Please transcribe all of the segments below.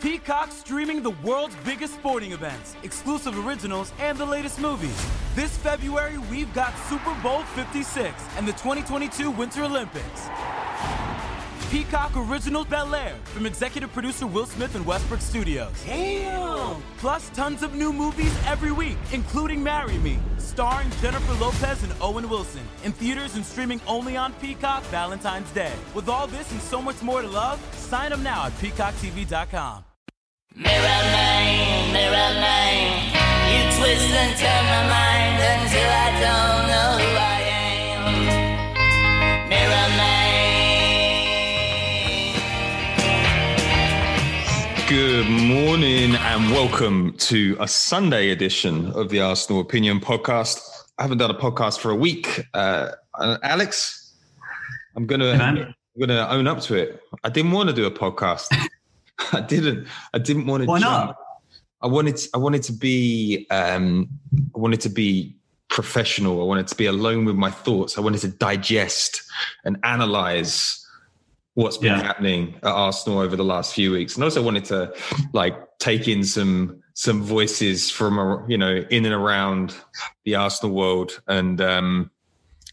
Peacock streaming the world's biggest sporting events, exclusive originals, and the latest movies. This February, we've got Super Bowl 56 and the 2022 Winter Olympics. Peacock Original Bel Air from executive producer Will Smith and Westbrook Studios. Damn! Plus tons of new movies every week, including Marry Me, starring Jennifer Lopez and Owen Wilson. In theaters and streaming only on Peacock Valentine's Day. With all this and so much more to love, sign up now at peacocktv.com. Mirror man, mirror man, you twist and turn my mind until I don't know who I am. Mirror man. Good morning and welcome to a Sunday edition of the Arsenal Opinion Podcast. I haven't done a podcast for a week. Uh, Alex, I'm gonna I'm gonna own up to it. I didn't want to do a podcast. I didn't. I didn't want to. Why jump. not? I wanted. I wanted to be. Um, I wanted to be professional. I wanted to be alone with my thoughts. I wanted to digest and analyze what's been Yeah. happening at Arsenal over the last few weeks, and also wanted to like take in some some voices from a- you know in and around the Arsenal world and. um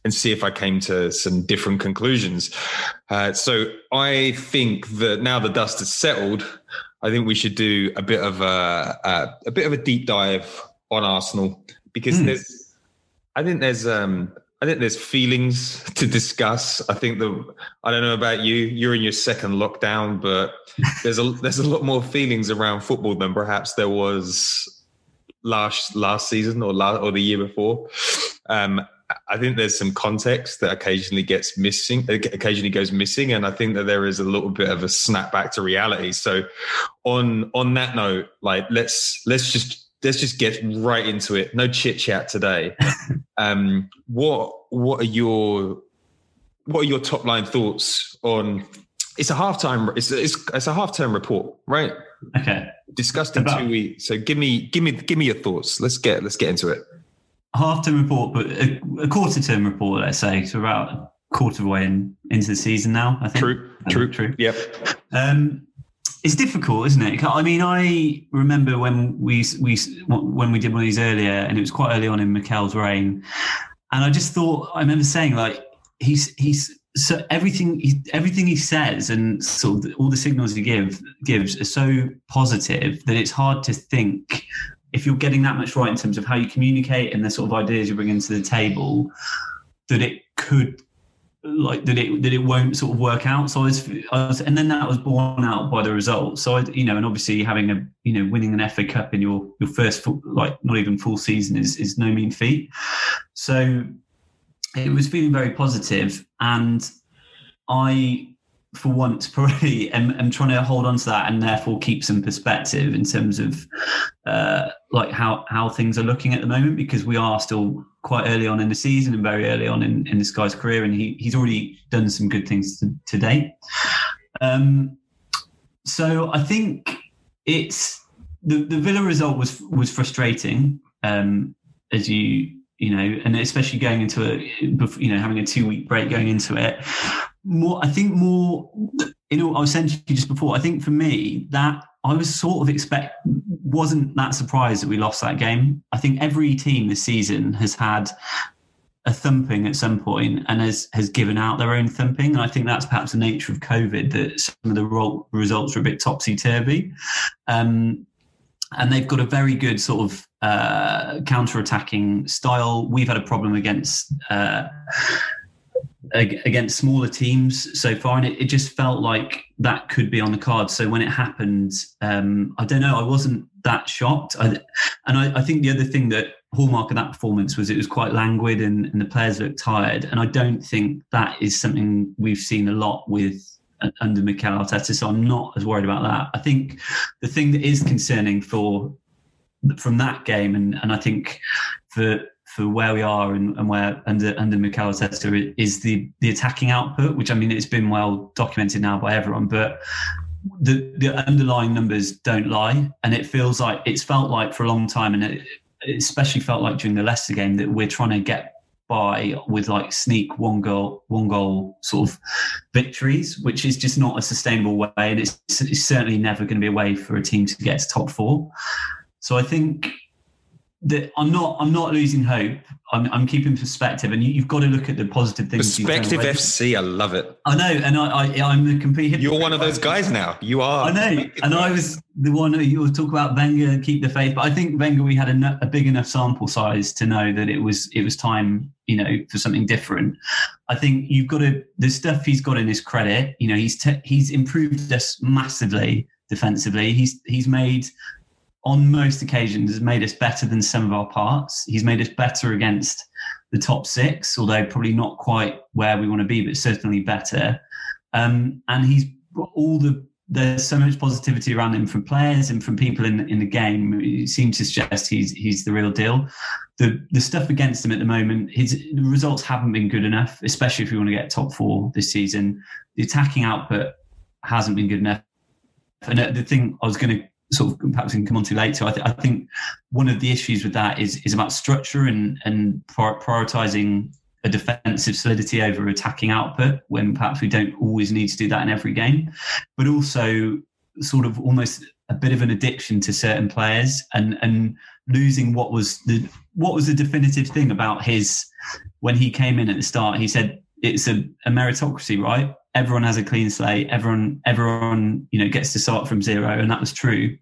and see if I came to some different conclusions. Uh, so I think that now the dust has settled, I think we should do a bit of a a, a bit of a deep dive on Arsenal because Hmm. there's, I think there's um. I think there's feelings to discuss. I think the I don't know about you. You're in your second lockdown, but there's a there's a lot more feelings around football than perhaps there was last last season or last, or the year before. Um, I think there's some context that occasionally gets missing, occasionally goes missing, and I think that there is a little bit of a snap back to reality. So, on on that note, like let's let's just let's just get right into it. No chit chat today. um, what what are your what are your top line thoughts on? It's a halftime. It's it's it's a half term report, right? Okay. Discussed in About- two weeks. So give me give me give me your thoughts. Let's get let's get into it. Half term report, but a, a quarter term report, let's say. So about a quarter of the way in, into the season now, I think. True, Um, true, true. Yep. Um, it's difficult, isn't it? I mean, I remember when we we when we did one of these earlier, and it was quite early on in Mikel's reign, and I just thought I remember saying like he's he's so everything he, everything he says and sort of all the signals he give gives are so positive that it's hard to think if you're getting that much right in terms of how you communicate and the sort of ideas you bring into the table that it could like that it that it won't sort of work out. So I was, I was, and then that was borne out by the results. So I, you know, and obviously having a you know winning an FA Cup in your your first full, like not even full season is is no mean feat. So it was feeling very positive, and I for once probably am, am trying to hold on to that and therefore keep some perspective in terms of uh, like how how things are looking at the moment because we are still quite early on in the season and very early on in, in this guy's career and he, he's already done some good things to, date. Um, so I think it's the, the Villa result was was frustrating um, as you you know and especially going into a you know having a two week break going into it more I think more you know I was saying to you just before I think for me that I was sort of expect wasn't that surprised that we lost that game. I think every team this season has had a thumping at some point and has has given out their own thumping. And I think that's perhaps the nature of COVID that some of the results are a bit topsy turvy. Um, and they've got a very good sort of uh, counter attacking style. We've had a problem against. Uh, against smaller teams so far, and it, it just felt like that could be on the card. So when it happened, um, I don't know, I wasn't that shocked. I, and I, I think the other thing that hallmark of that performance was it was quite languid and, and the players looked tired. And I don't think that is something we've seen a lot with under Mikel Arteta. So I'm not as worried about that. I think the thing that is concerning for from that game, and and I think for for where we are and, and where under under Mikel Arteta is the the attacking output, which I mean it's been well documented now by everyone, but the the underlying numbers don't lie, and it feels like it's felt like for a long time, and it, especially felt like during the Leicester game that we're trying to get by with like sneak one goal one goal sort of victories which is just not a sustainable way and it's, it's certainly never going to be a way for a team to get to top four. So i think that I'm not I'm not losing hope. I'm, I'm keeping perspective, and you, have got to look at the positive things. Perspective FC, I love it. I know, and I, I am the complete. You're one of those guys now. You are. I know, and I was the one that you were talk about Wenger keep the faith, but I think Wenger we had a, a big enough sample size to know that it was it was time, you know, for something different. I think you've got to the stuff he's got in his credit. You know, he's te- he's improved us massively defensively. He's he's made on most occasions has made us better than some of our parts. He's made us better against the top six, although probably not quite where we want to be, but certainly better. Um, and he's all the there's so much positivity around him from players and from people in in the game. It seems to suggest he's he's the real deal. The the stuff against him at the moment, his the results haven't been good enough, especially if we want to get top four this season. The attacking output hasn't been good enough. And the thing I was going to sort of perhaps we can come on to later. I, th- I, think one of the issues with that is is about structure and and prioritizing a defensive solidity over attacking output when perhaps we don't always need to do that in every game, but also sort of almost a bit of an addiction to certain players and and losing what was the what was the definitive thing about his when he came in at the start. He said it's a, a meritocracy, right? everyone has a clean slate. Everyone, everyone, you know, gets to start from zero, and that was true.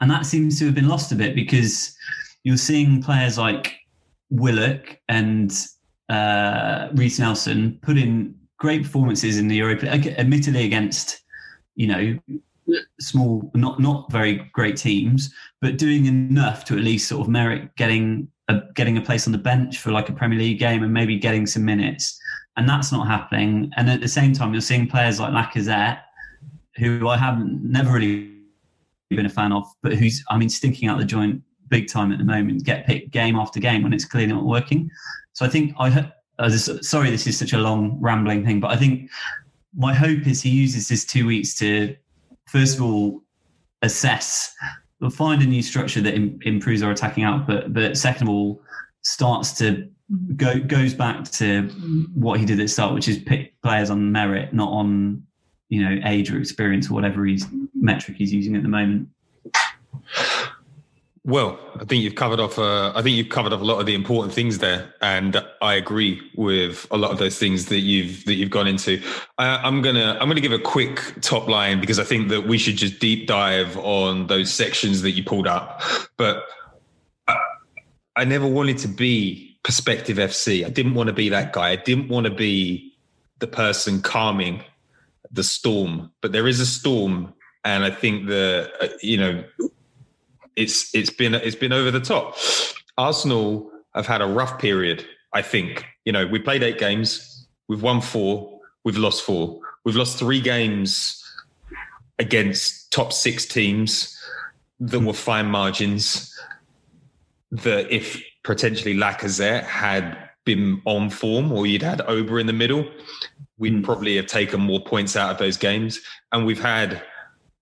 And that seems to have been lost a bit because you're seeing players like Willock and uh, Nelson put in great performances in the Europa, admittedly against, you know, small, not not very great teams, but doing enough to at least sort of merit getting a, getting a place on the bench for like a Premier League game and maybe getting some minutes and that's not happening. And at the same time, you're seeing players like Lacazette, who I haven't never really been a fan of, but who's I mean stinking out the joint big time at the moment, get picked game after game when it's clearly not working. So I think I uh, sorry this is such a long rambling thing, but I think my hope is he uses this two weeks to first of all assess, find a new structure that Im- improves our attacking output, but second of all starts to go, goes back to what he did at start, which is pick players on merit, not on you know age or experience or whatever he's metric he's using at the moment. Well, I think you've covered off. Uh, I think you've covered off a lot of the important things there, and I agree with a lot of those things that you've that you've gone into. I, I'm gonna I'm gonna give a quick top line because I think that we should just deep dive on those sections that you pulled up. But I, I never wanted to be perspective FC. I didn't want to be that guy. I didn't want to be the person calming the storm. But there is a storm, and I think the uh, you know it's it's been it's been over the top. Arsenal have had a rough period. I think you know we played eight games. We've won four. We've lost four. We've lost three games against top six teams that were fine margins. That if potentially Lacazette had been on form or you'd had Auba in the middle, we'd mm. probably have taken more points out of those games. And we've had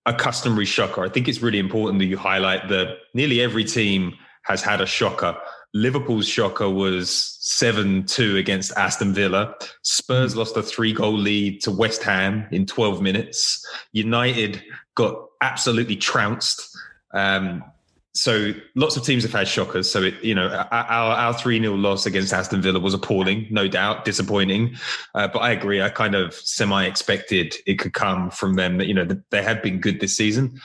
a customary shocker. I think it's really important that you highlight that nearly every team has had a shocker. Liverpool's shocker was 7 2 against Aston Villa. Spurs lost a three goal lead to West Ham in 12 minutes. United got absolutely trounced. Um, so lots of teams have had shockers. So it, you know, our our three 0 loss against Aston Villa was appalling, no doubt, disappointing. Uh, but I agree. I kind of semi expected it could come from them. That you know they have been good this season.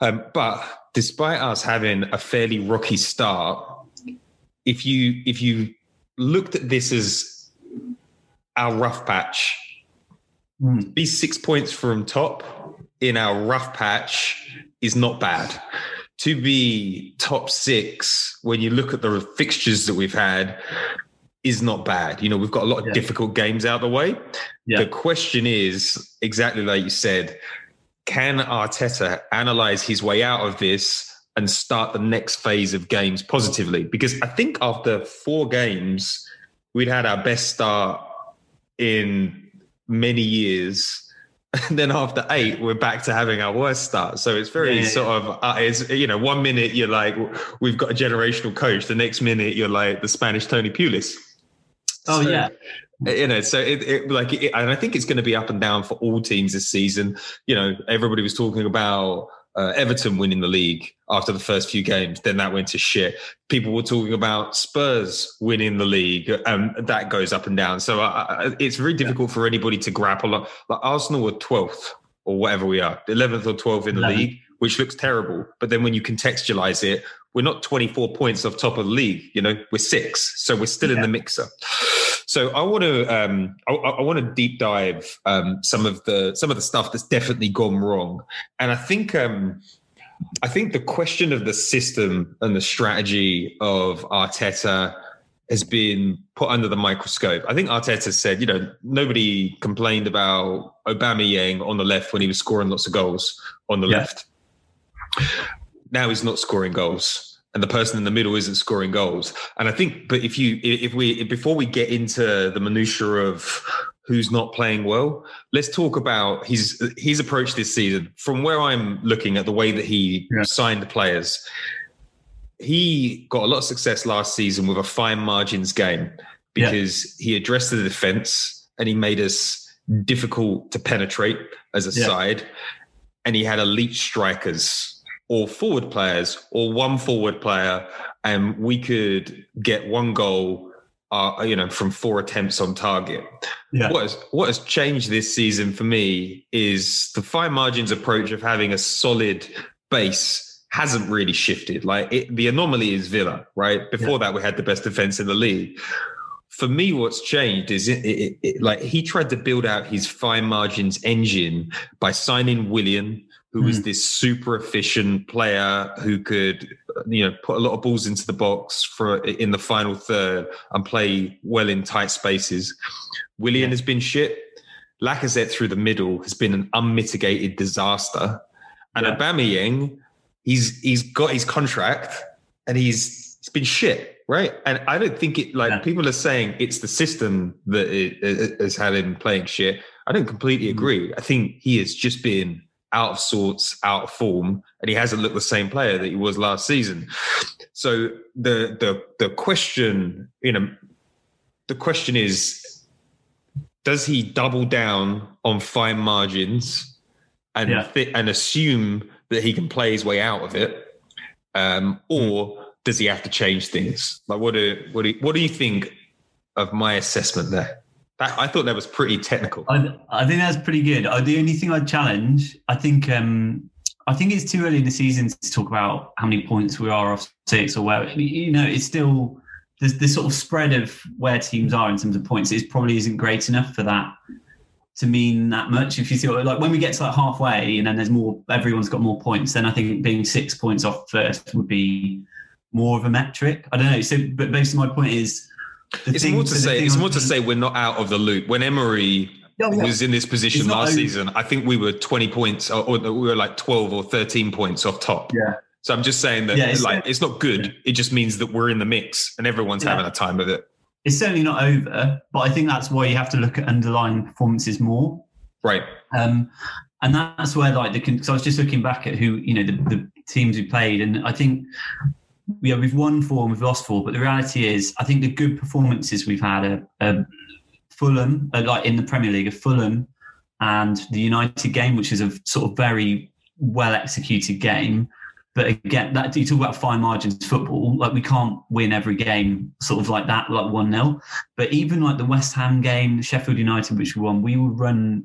Um, but despite us having a fairly rocky start, if you if you looked at this as our rough patch, mm. be six points from top in our rough patch is not bad to be top six when you look at the fixtures that we've had is not bad. You know, we've got a lot of yeah. difficult games out of the way. Yeah. The question is exactly like you said, can Arteta analyze his way out of this and start the next phase of games positively? Because I think after four games, we'd had our best start in many years. And then after eight, we're back to having our worst start. So it's very Yeah, yeah, sort of, uh, it's, you know, one minute you're like, we've got a generational coach. The next minute you're like the Spanish Tony Pulis. Oh, So, yeah. You know, so it, it like, it, and I think it's going to be up and down for all teams this season. You know, everybody was talking about uh, Everton winning the league after the first few games. Then that went to shit. People were talking about Spurs winning the league, and that goes up and down. So uh, it's very difficult for anybody to grapple. Like Arsenal were twelfth or whatever we are, eleventh or twelfth in the 11th. league, which looks terrible. But then when you contextualize it, we're not 24 points off top of the league. You know, we're six, so we're still in the mixer. So I want to, um, I, I want to deep dive um, some of the some of the stuff that's definitely gone wrong, and I think, um, I think the question of the system and the strategy of Arteta has been put under the microscope. I think Arteta said, you know, nobody complained about Aubameyang on the left when he was scoring lots of goals on the Yeah. left. Now he's not scoring goals, and the person in the middle isn't scoring goals. And I think, but if you, if we, before we get into the minutia of who's not playing well, let's talk about his his approach this season. From where I'm looking at the way that he Yeah. signed players, he got a lot of success last season with a fine margins game Yeah. because he addressed the defense and he made us difficult to penetrate as a Yeah. side. And he had elite strikers or forward players or one forward player, and we could get one goal, uh, you know, from four attempts on target. Yeah. What has what has changed this season for me is the fine margins approach of having a solid base hasn't really shifted. Like it, the anomaly is Villa, right? Before that, we had the best defense in the league. For me, what's changed is it, it, it, like he tried to build out his fine margins engine by signing Willian, who was this super efficient player who could, you know, put a lot of balls into the box for in the final third and play well in tight spaces. Willian has been shit. Lacazette through the middle has been an unmitigated disaster. And Yeah. Aubameyang, he's he's got his contract and he's it's been shit, right? And I don't think it like Yeah. people are saying it's the system that it, it- has had him playing shit. I don't completely Mm-hmm. agree. I think he has just been out of sorts, out of form, and he hasn't looked the same player that he was last season. So the the the question, you know, the question is does he double down on fine margins and Yeah. thi- and assume that he can play his way out of it, um, or does he have to change things? Like, what do what do what do you think of my assessment there? That, I thought that was pretty technical. I, I think that's pretty good. Uh, the only thing I'd challenge, I think, um, I think it's too early in the season to talk about how many points we are off six or where. You know, it's still the the sort of spread of where teams are in terms of points. It probably isn't great enough for that to mean that much. If you see, like when we get to like halfway and then there's more, everyone's got more points. Then I think being six points off first would be more of a metric. I don't know. So, but basically, my point is. It's thing- more to say. It's more to say we're not out of the loop. When Emery yeah. was in this position It's last season, I think we were twenty points, or, or we were like twelve or thirteen points off top. Yeah. So I'm just saying that, Yeah, it's- like, it's not good. It just means that we're in the mix and everyone's Yeah. having a time with it. it's certainly not over, but I think that's why you have to look at underlying performances more. Right. Um, and that's where like the because I was just looking back at who you know the, the teams who played, and I think yeah we've won four and we've lost four, but the reality is I think the good performances we've had are, are Fulham, uh, like in the Premier League, are Fulham and the United game, which is a sort of very well executed game. But again, that you talk about fine margins football, like we can't win every game sort of like that, like one 0 But even like the West Ham game, Sheffield United, which we won, we would run.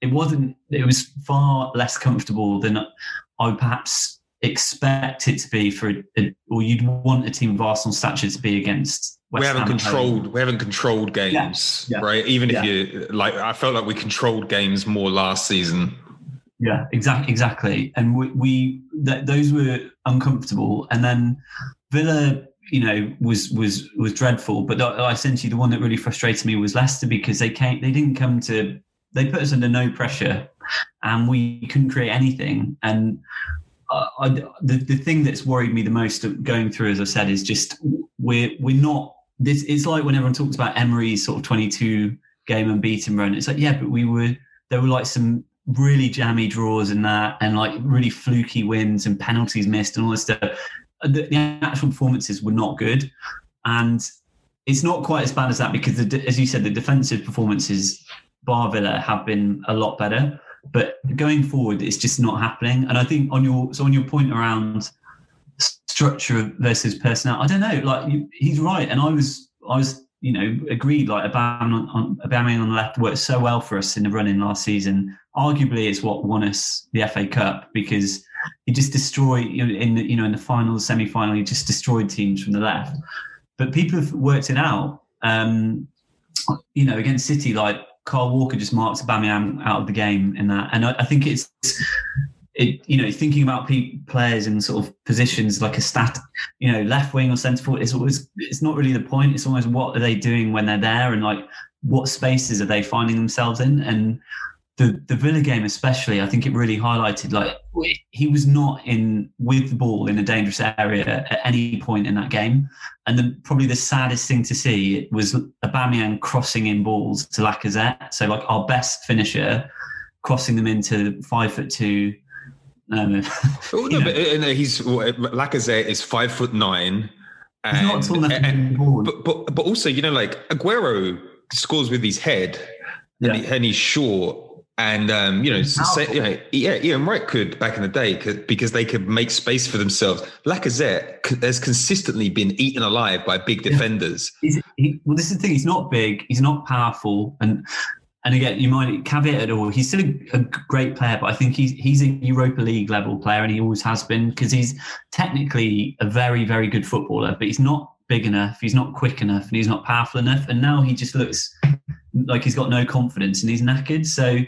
It wasn't. It was far less comfortable than I perhaps expect it to be for, a, or you'd want a team of Arsenal stature to be against. West we haven't Ham at home. controlled. We haven't controlled games, Yeah. right? Even if Yeah. you like, I felt like we controlled games more last season. Yeah, exactly, exactly. And we, we th- those were uncomfortable. And then Villa, you know, was was was dreadful. But I sent you the one that really frustrated me was Leicester because they came, they didn't come to, they put us under no pressure. and we couldn't create anything. And I, the the thing that's worried me the most going through, as I said, is just we're we're not. This it's like when everyone talks about Emery's sort of 22 game unbeaten run. It's like yeah, but we were there were like some really jammy draws and that, and like really fluky wins and penalties missed and all this stuff. The, the actual performances were not good, and it's not quite as bad as that because, the, as you said, the defensive performances bar Villa have been a lot better. But going forward, it's just not happening. And I think on your so on your point around structure versus personnel, I don't know. Like you, he's right, and I was I was you know agreed. Like Aubameyang on, Aubameyang on the left worked so well for us in the running last season. Arguably, it's what won us the FA Cup because he just destroyed you know, in the you know in the final, semi final. He just destroyed teams from the left. But people have worked it out. Um, you know, against City, like Kyle Walker just marks Aubameyang out of the game in that, and I, I think it's. It, you know, thinking about pe- players in sort of positions like a stat, you know, left wing or centre forward, it's always, it's not really the point. It's almost what are they doing when they're there and like what spaces are they finding themselves in? And the the Villa game especially, I think it really highlighted like he was not in with the ball in a dangerous area at any point in that game. And the, probably the saddest thing to see was Aubameyang crossing in balls to Lacazette. So like our best finisher crossing them into five foot two. Um, oh, no, but uh, he's Lacazette is five foot nine. And, he's not tall enough and, but, but but also you know like Aguero scores with his head yeah. and, he, and he's short and um, you know, say, you know, yeah, Ian Wright could back in the day because they could make space for themselves. Lacazette has consistently been eaten alive by big defenders. He, well, this is the thing. He's not big. He's not powerful, and and again, you might caveat it all. He's still a, a, great player, but I think he's he's a Europa League level player, and he always has been because he's technically a very very good footballer, but he's not big enough. He's not quick enough, and he's not powerful enough. And now he just looks like he's got no confidence and he's knackered. So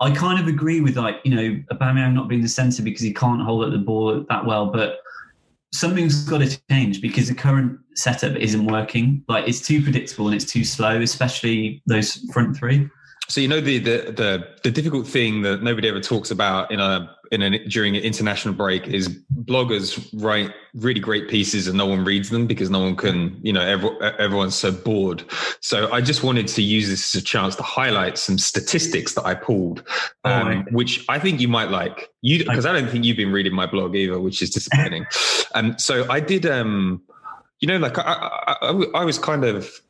I kind of agree with like, you know, Aubameyang not being the centre because he can't hold up the ball that well, but something's got to change because the current setup isn't working. Like it's too predictable and it's too slow, especially those front three. So you know the, the the the difficult thing that nobody ever talks about in a in a during an international break is bloggers write really great pieces and no one reads them because no one can you know every, everyone's so bored. So I just wanted to use this as a chance to highlight some statistics that I pulled, oh, um, oh, which I think you might like. You because I don't think you've been reading my blog either, which is disappointing. um, so I did um, you know like I, I, I was kind of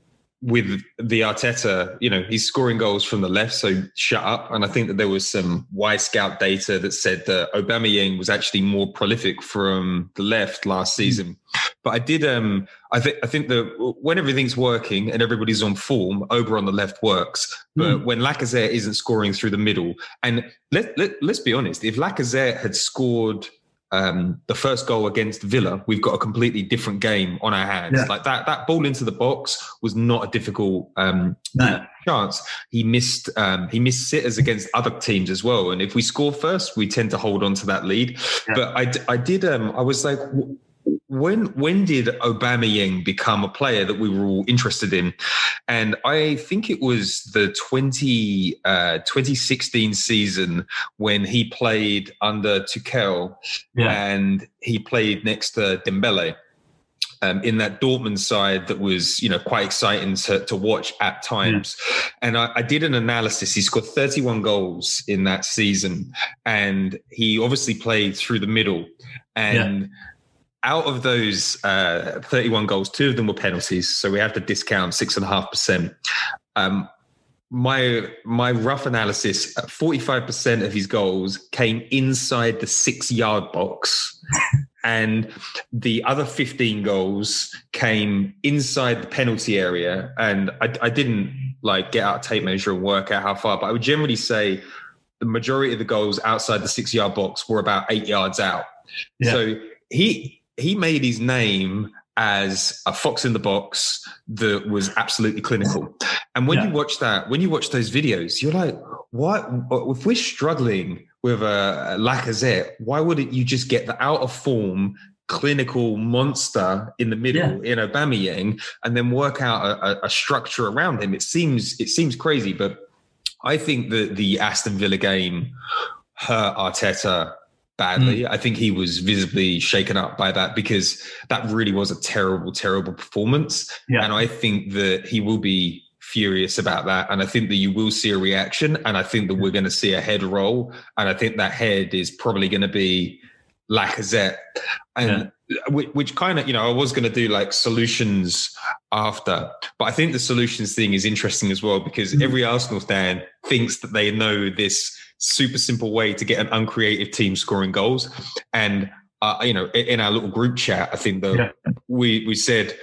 with the Arteta, you know, he's scoring goals from the left, so shut up. And I think that there was some Wyscout data that said that Aubameyang was actually more prolific from the left last hmm. season. But I did, um, I think, I think that when everything's working and everybody's on form, over on the left works. But mm. when Lacazette isn't scoring through the middle, and let, let let's be honest, if Lacazette had scored um, the first goal against Villa, we've got a completely different game on our hands. Yeah. Like that, that ball into the box was not a difficult um, no. chance. He missed, um, he missed sitters against other teams as well. And if we score first, we tend to hold on to that lead. Yeah. But I, I did, um, I was like, when when did Aubameyang become a player that we were all interested in? And I think it was the 20, uh, 2016 season when he played under Tuchel yeah. and he played next to Dembele. Um, in that Dortmund side that was, you know, quite exciting to, to watch at times. Yeah. And I, I, did an analysis. He scored 31 goals in that season, and he obviously played through the middle. And yeah out of those uh, 31 goals, two of them were penalties. So we have to discount six and a half percent. Um, my my rough analysis 45% of his goals came inside the six yard box and the other 15 goals came inside the penalty area and I, I, didn't like get out a tape measure and work out how far but i would generally say the majority of the goals outside the six yard box were about eight yards out yeah. so he he made his name as a fox in the box that was absolutely clinical. And when yeah. you watch that, when you watch those videos, you're like, what? If we're struggling with a Lacazette, why wouldn't you just get the out of form clinical monster in the middle yeah. in Aubameyang and then work out a, a, structure around him? It seems it seems crazy, but I think that the Aston Villa game hurt Arteta badly. Mm. I think he was visibly shaken up by that because that really was a terrible, terrible performance. Yeah. And I think that he will be furious about that. And I think that you will see a reaction. And I think that we're going to see a head roll. And I think that head is probably going to be Lacazette. And yeah. which, which kind of, you know, I was going to do like solutions after, but I think the solutions thing is interesting as well because mm. every Arsenal fan thinks that they know this super simple way to get an uncreative team scoring goals. And uh, you know, in, our little group chat, I think that yeah. we we said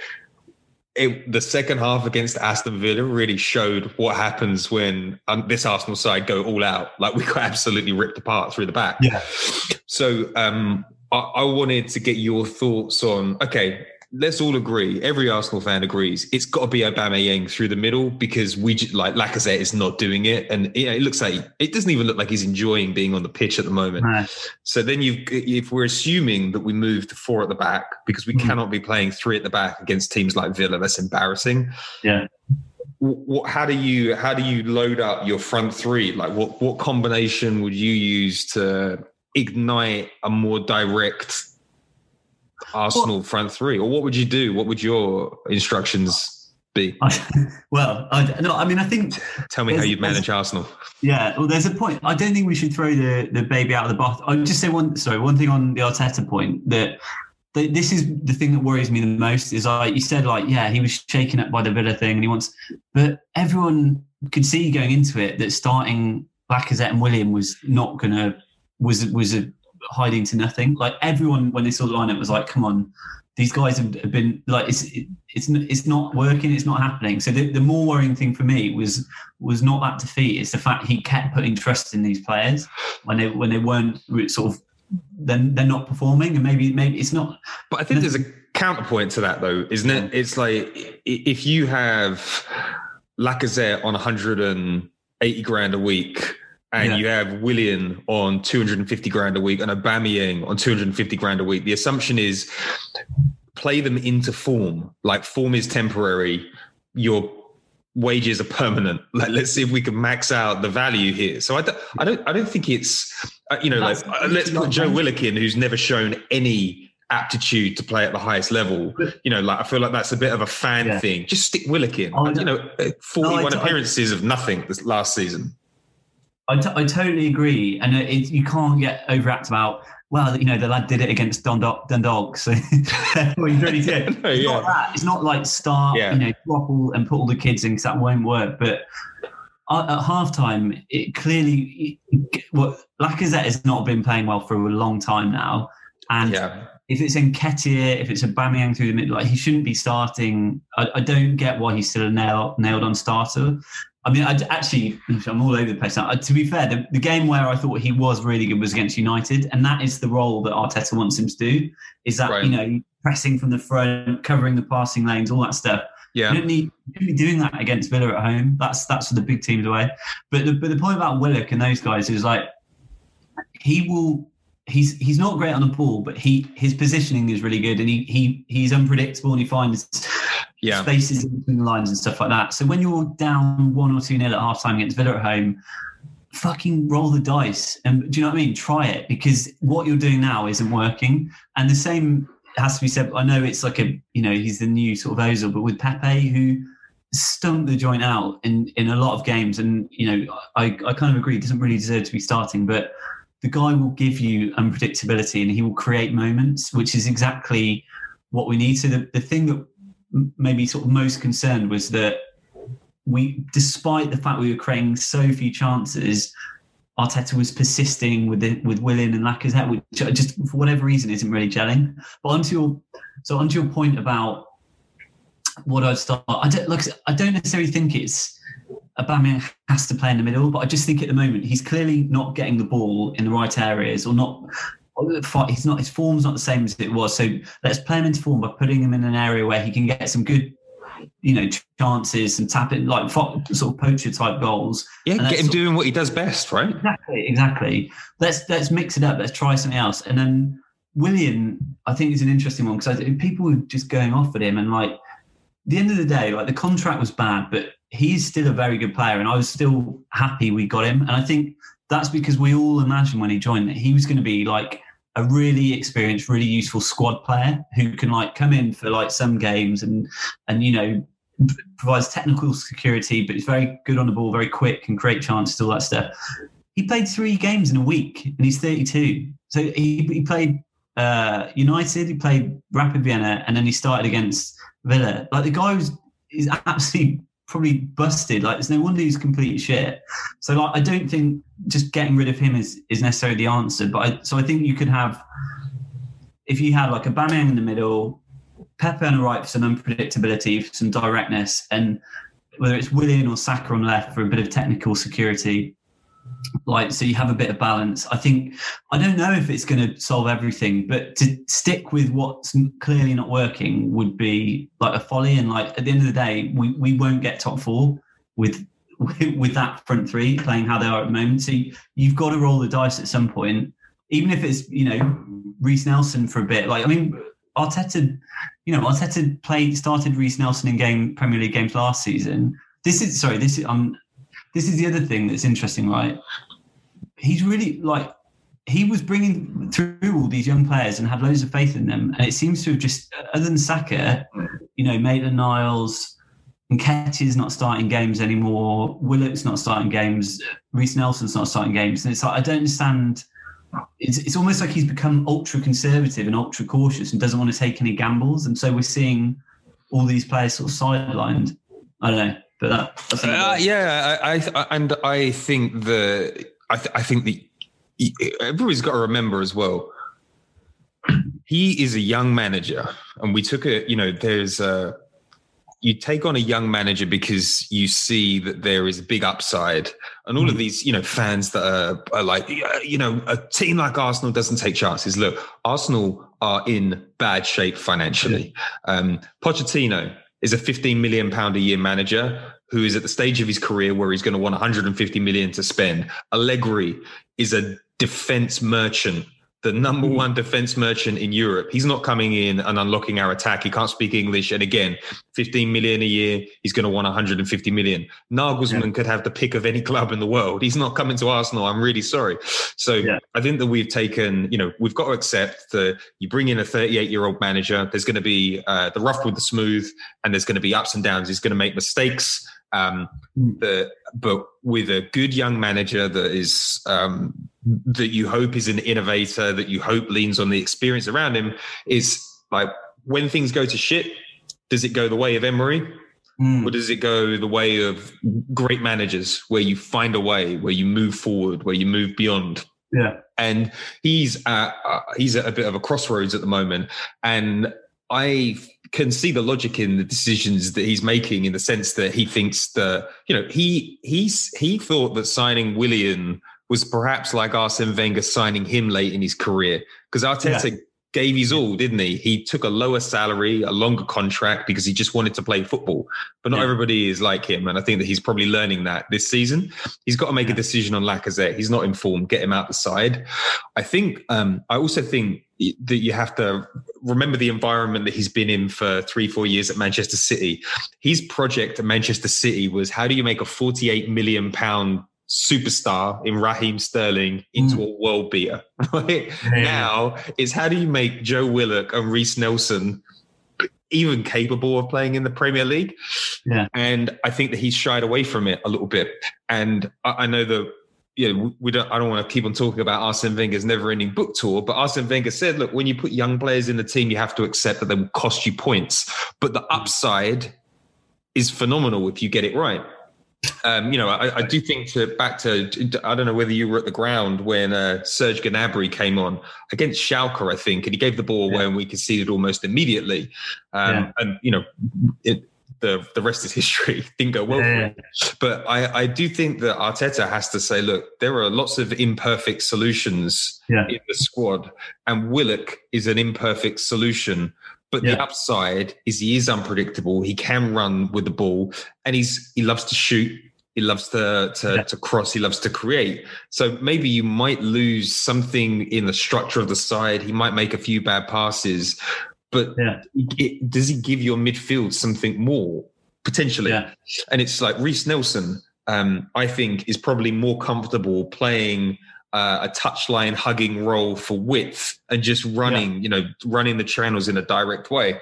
it, the second half against Aston Villa really showed what happens when um, this Arsenal side go all out. Like we got absolutely ripped apart through the back. Yeah. So um, I, I wanted to get your thoughts on okay let's all agree. Every Arsenal fan agrees it's got to be Aubameyang through the middle because we like Lacazette is not doing it, and it, it looks like it doesn't even look like he's enjoying being on the pitch at the moment. So then you, if we're assuming that we move to four at the back because we mm. cannot be playing three at the back against teams like Villa, that's embarrassing. Yeah. What, how do you how do you load up your front three? Like what what combination would you use to ignite a more direct Arsenal well, front three, or what would you do? What would your instructions be? well, I, no, I mean, I think. Tell me how you'd manage Arsenal. Yeah, well, there's a point. I don't think we should throw the the baby out of the bath. I would just say one. Sorry, one thing on the Arteta point that this is the thing that worries me the most is like you said like yeah he was shaken up by the Villa thing and he wants but everyone could see going into it that starting Lacazette and Willian was not gonna was was a hiding to nothing. Like everyone, when they saw the lineup, was like, "Come on, these guys have been like it's it's it's not working, it's not happening." So the, the more worrying thing for me was was not that defeat; it's the fact he kept putting trust in these players when they when they weren't sort of then they're not performing, and maybe maybe it's not. But I think there's a counterpoint to that, though, isn't it? It's like if you have Lacazette on 180 grand a week and yeah. you have Willian on 250 grand a week and Aubameyang on 250 grand a week. The assumption is play them into form. Like form is temporary. Your wages are permanent. Like let's see if we can max out the value here. So I don't, I don't, I don't think it's, uh, you know, like uh, let's put Joe Willock in, who's never shown any aptitude to play at the highest level. You know, like I feel like that's a bit of a fan yeah. thing. Just stick Willock in. Oh, you know, 41 no, appearances of nothing this last season. I, t- I totally agree, and it, you can't get overacted about. Well, you know, the lad did it against Dundalk, Dundalk so he's really good. no, it's yeah. not that. It's not like start, yeah. you know, drop all and put all the kids in because that won't work. But at halftime, it clearly what Lacazette has not been playing well for a long time now, and yeah. if it's Nketiah, if it's a Aubameyang through the middle, like he shouldn't be starting. I, I don't get why he's still a nail, nailed on starter. I mean, I actually, I'm all over the place now. Uh, to be fair, the, the, game where I thought he was really good was against United, and that is the role that Arteta wants him to do. Is that right. you know pressing from the front, covering the passing lanes, all that stuff. Yeah, you don't need you be doing that against Villa at home. That's that's for the big teams away. But the, but the point about Willock and those guys is like he will. He's he's not great on the ball, but he his positioning is really good, and he he he's unpredictable, and he finds yeah. spaces in between the lines and stuff like that. So when you're down one or two nil at half time against Villa at home, fucking roll the dice. And do you know what I mean? Try it because what you're doing now isn't working. And the same has to be said. I know it's like a, you know, he's the new sort of Ozil, but with Pepe, who stunk the joint out in, in a lot of games. And, you know, I, I kind of agree, doesn't really deserve to be starting, but the guy will give you unpredictability and he will create moments, which is exactly what we need. So the, the thing that maybe sort of most concerned was that we, despite the fact we were creating so few chances, Arteta was persisting with the, with Willian and Lacazette, which just for whatever reason isn't really gelling. But onto your so onto your point about what I'd start, I don't like. I don't necessarily think it's Aubameyang has to play in the middle, but I just think at the moment he's clearly not getting the ball in the right areas or not he's not his form's not the same as it was. So let's play him into form by putting him in an area where he can get some good, you know, chances and tap it like sort of poacher type goals. Yeah, get him doing of, what he does best, right? Exactly, exactly. Let's let's mix it up. Let's try something else. And then Willian, I think is an interesting one because people were just going off at him and like. the end of the day, like the contract was bad, but he's still a very good player, and I was still happy we got him. And I think that's because we all imagined when he joined that he was going to be like a really experienced, really useful squad player who can like come in for like some games and and you know provides technical security, but he's very good on the ball, very quick, and create chances, all that stuff. He played three games in a week, and he's 32. So he, he played uh, United, he played Rapid Vienna, and then he started against Villa. Like the guy was is absolutely probably busted. Like there's no wonder he's complete shit. So like I don't think just getting rid of him is is necessarily the answer. But I, so I think you could have if you had like a Aubameyang in the middle, Pepe on the right for some unpredictability, for some directness, and whether it's Willian or Saka on left for a bit of technical security. Like so, you have a bit of balance. I think I don't know if it's going to solve everything, but to stick with what's clearly not working would be like a folly. And like at the end of the day, we, we won't get top four with with, that front three playing how they are at the moment. So you, you've got to roll the dice at some point, even if it's you know Reiss Nelson for a bit. Like I mean, Arteta, you know, Arteta played started Reiss Nelson in game Premier League games last season. This is sorry, this is um this is the other thing that's interesting, right? He's really like he was bringing through all these young players and had loads of faith in them, and it seems to have just other than Saka, you know, Maitland Niles. Nketiah's not starting games anymore. Willock's not starting games. Reiss Nelson's not starting games. And it's like, I don't understand it's, it's almost like he's become ultra conservative and ultra cautious and doesn't want to take any gambles. And so we're seeing all these players sort of sidelined. I don't know, but that, that's uh, yeah, I, I, and I think the I, th- I think the everybody's got to remember as well. He is a young manager, and we took a you know there's a you take on a young manager because you see that there is a big upside and all mm. of hmm. these you know fans that are, are, like you know a team like arsenal doesn't take chances look arsenal are in bad shape financially um pochettino is a 15 million pound a year manager who is at the stage of his career where he's going to want 150 million to spend allegri is a defense merchant the number hmm. one defense merchant in Europe. He's not coming in and unlocking our attack. He can't speak English. And again, 15 million a year, he's going to want 150 million. Nagelsmann yeah. could have the pick of any club in the world. He's not coming to Arsenal. I'm really sorry. So yeah. I think that we've taken, you know, we've got to accept that you bring in a 38 year old manager. There's going to be uh, the rough with the smooth, and there's going to be ups and downs. He's going to make mistakes. Um, hmm. the, but with a good young manager that is um, that you hope is an innovator, that you hope leans on the experience around him, is like when things go to shit, does it go the way of Emery? Mm. Or does it go the way of great managers where you find a way, where you move forward, where you move beyond? Yeah. And he's at, uh, he's at a bit of a crossroads at the moment. And I can see the logic in the decisions that he's making in the sense that he thinks that, you know, he he's he thought that signing Willian was perhaps like Arsene Wenger signing him late in his career because Arteta yeah. gave his all, didn't he? He took a lower salary, a longer contract because he just wanted to play football. But not yeah. everybody is like him, and I think that he's probably learning that this season. He's got to make a decision on Lacazette. He's not informed. Get him out the side. I think. Um, I also think that you have to remember the environment that he's been in for three, four years at Manchester City. His project at Manchester City was how do you make a 48 million pound superstar in Raheem Sterling into mm. a world beater. Right? Yeah. Now it's how do you make Joe Willock and Reiss Nelson even capable of playing in the Premier League? Yeah. And I think that he's shied away from it a little bit. And I, I know that you know, we don't. I don't want to keep on talking about Arsene Wenger's never-ending book tour, but Arsene Wenger said, "Look, when you put young players in the team, you have to accept that they will cost you points, but the upside is phenomenal if you get it right." Um, you know, I, I, do think to back to I don't know whether you were at the ground when uh, Serge Gnabry came on against Schalke, I think, and he gave the ball away yeah. and we conceded almost immediately. Um, yeah. And you know, it, the the rest is history. Didn't go well yeah. But I, I do think that Arteta has to say, look, there are lots of imperfect solutions in the squad, and Willock is an imperfect solution. But yeah. the upside is he is unpredictable. He can run with the ball, and he's he loves to shoot. He loves to to, yeah. to cross. He loves to create. So maybe you might lose something in the structure of the side. He might make a few bad passes, but yeah. it, does he give your midfield something more? potentially. Yeah. And it's like Reiss Nelson, um, I think, is probably more comfortable playing uh, a touchline hugging role for width and just running, you know, running the channels in a direct way.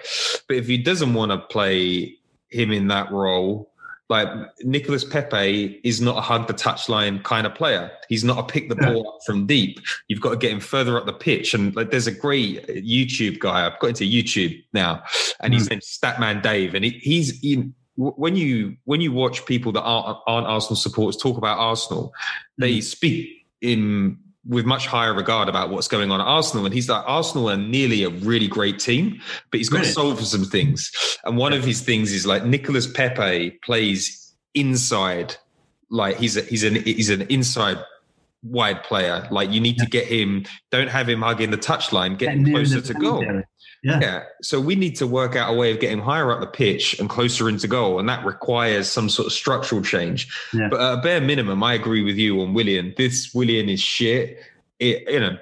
But if he doesn't want to play him in that role, like Nicolas Pepe is not a hug the touchline kind of player. He's not a pick the ball up from deep. You've got to get him further up the pitch. And like, there's a great YouTube guy. I've got into YouTube now, and he's hmm. named Statman Dave, and he, he's in. When you when you watch people that aren't, aren't Arsenal supporters talk about Arsenal, they hmm. speak in with much higher regard about what's going on at Arsenal. And he's like, Arsenal are nearly a really great team, but he's got Really? to solve for some things. And one of his things is like Nicolas Pepe plays inside, like he's a, he's an he's an inside wide player. Like you need to get him. Don't have him hugging the touchline. Get him closer to goal. Yeah. Yeah. So we need to work out a way of getting higher up the pitch and closer into goal. And that requires some sort of structural change. Yeah. But at a bare minimum, I agree with you on Willian. This Willian is shit. It, you know,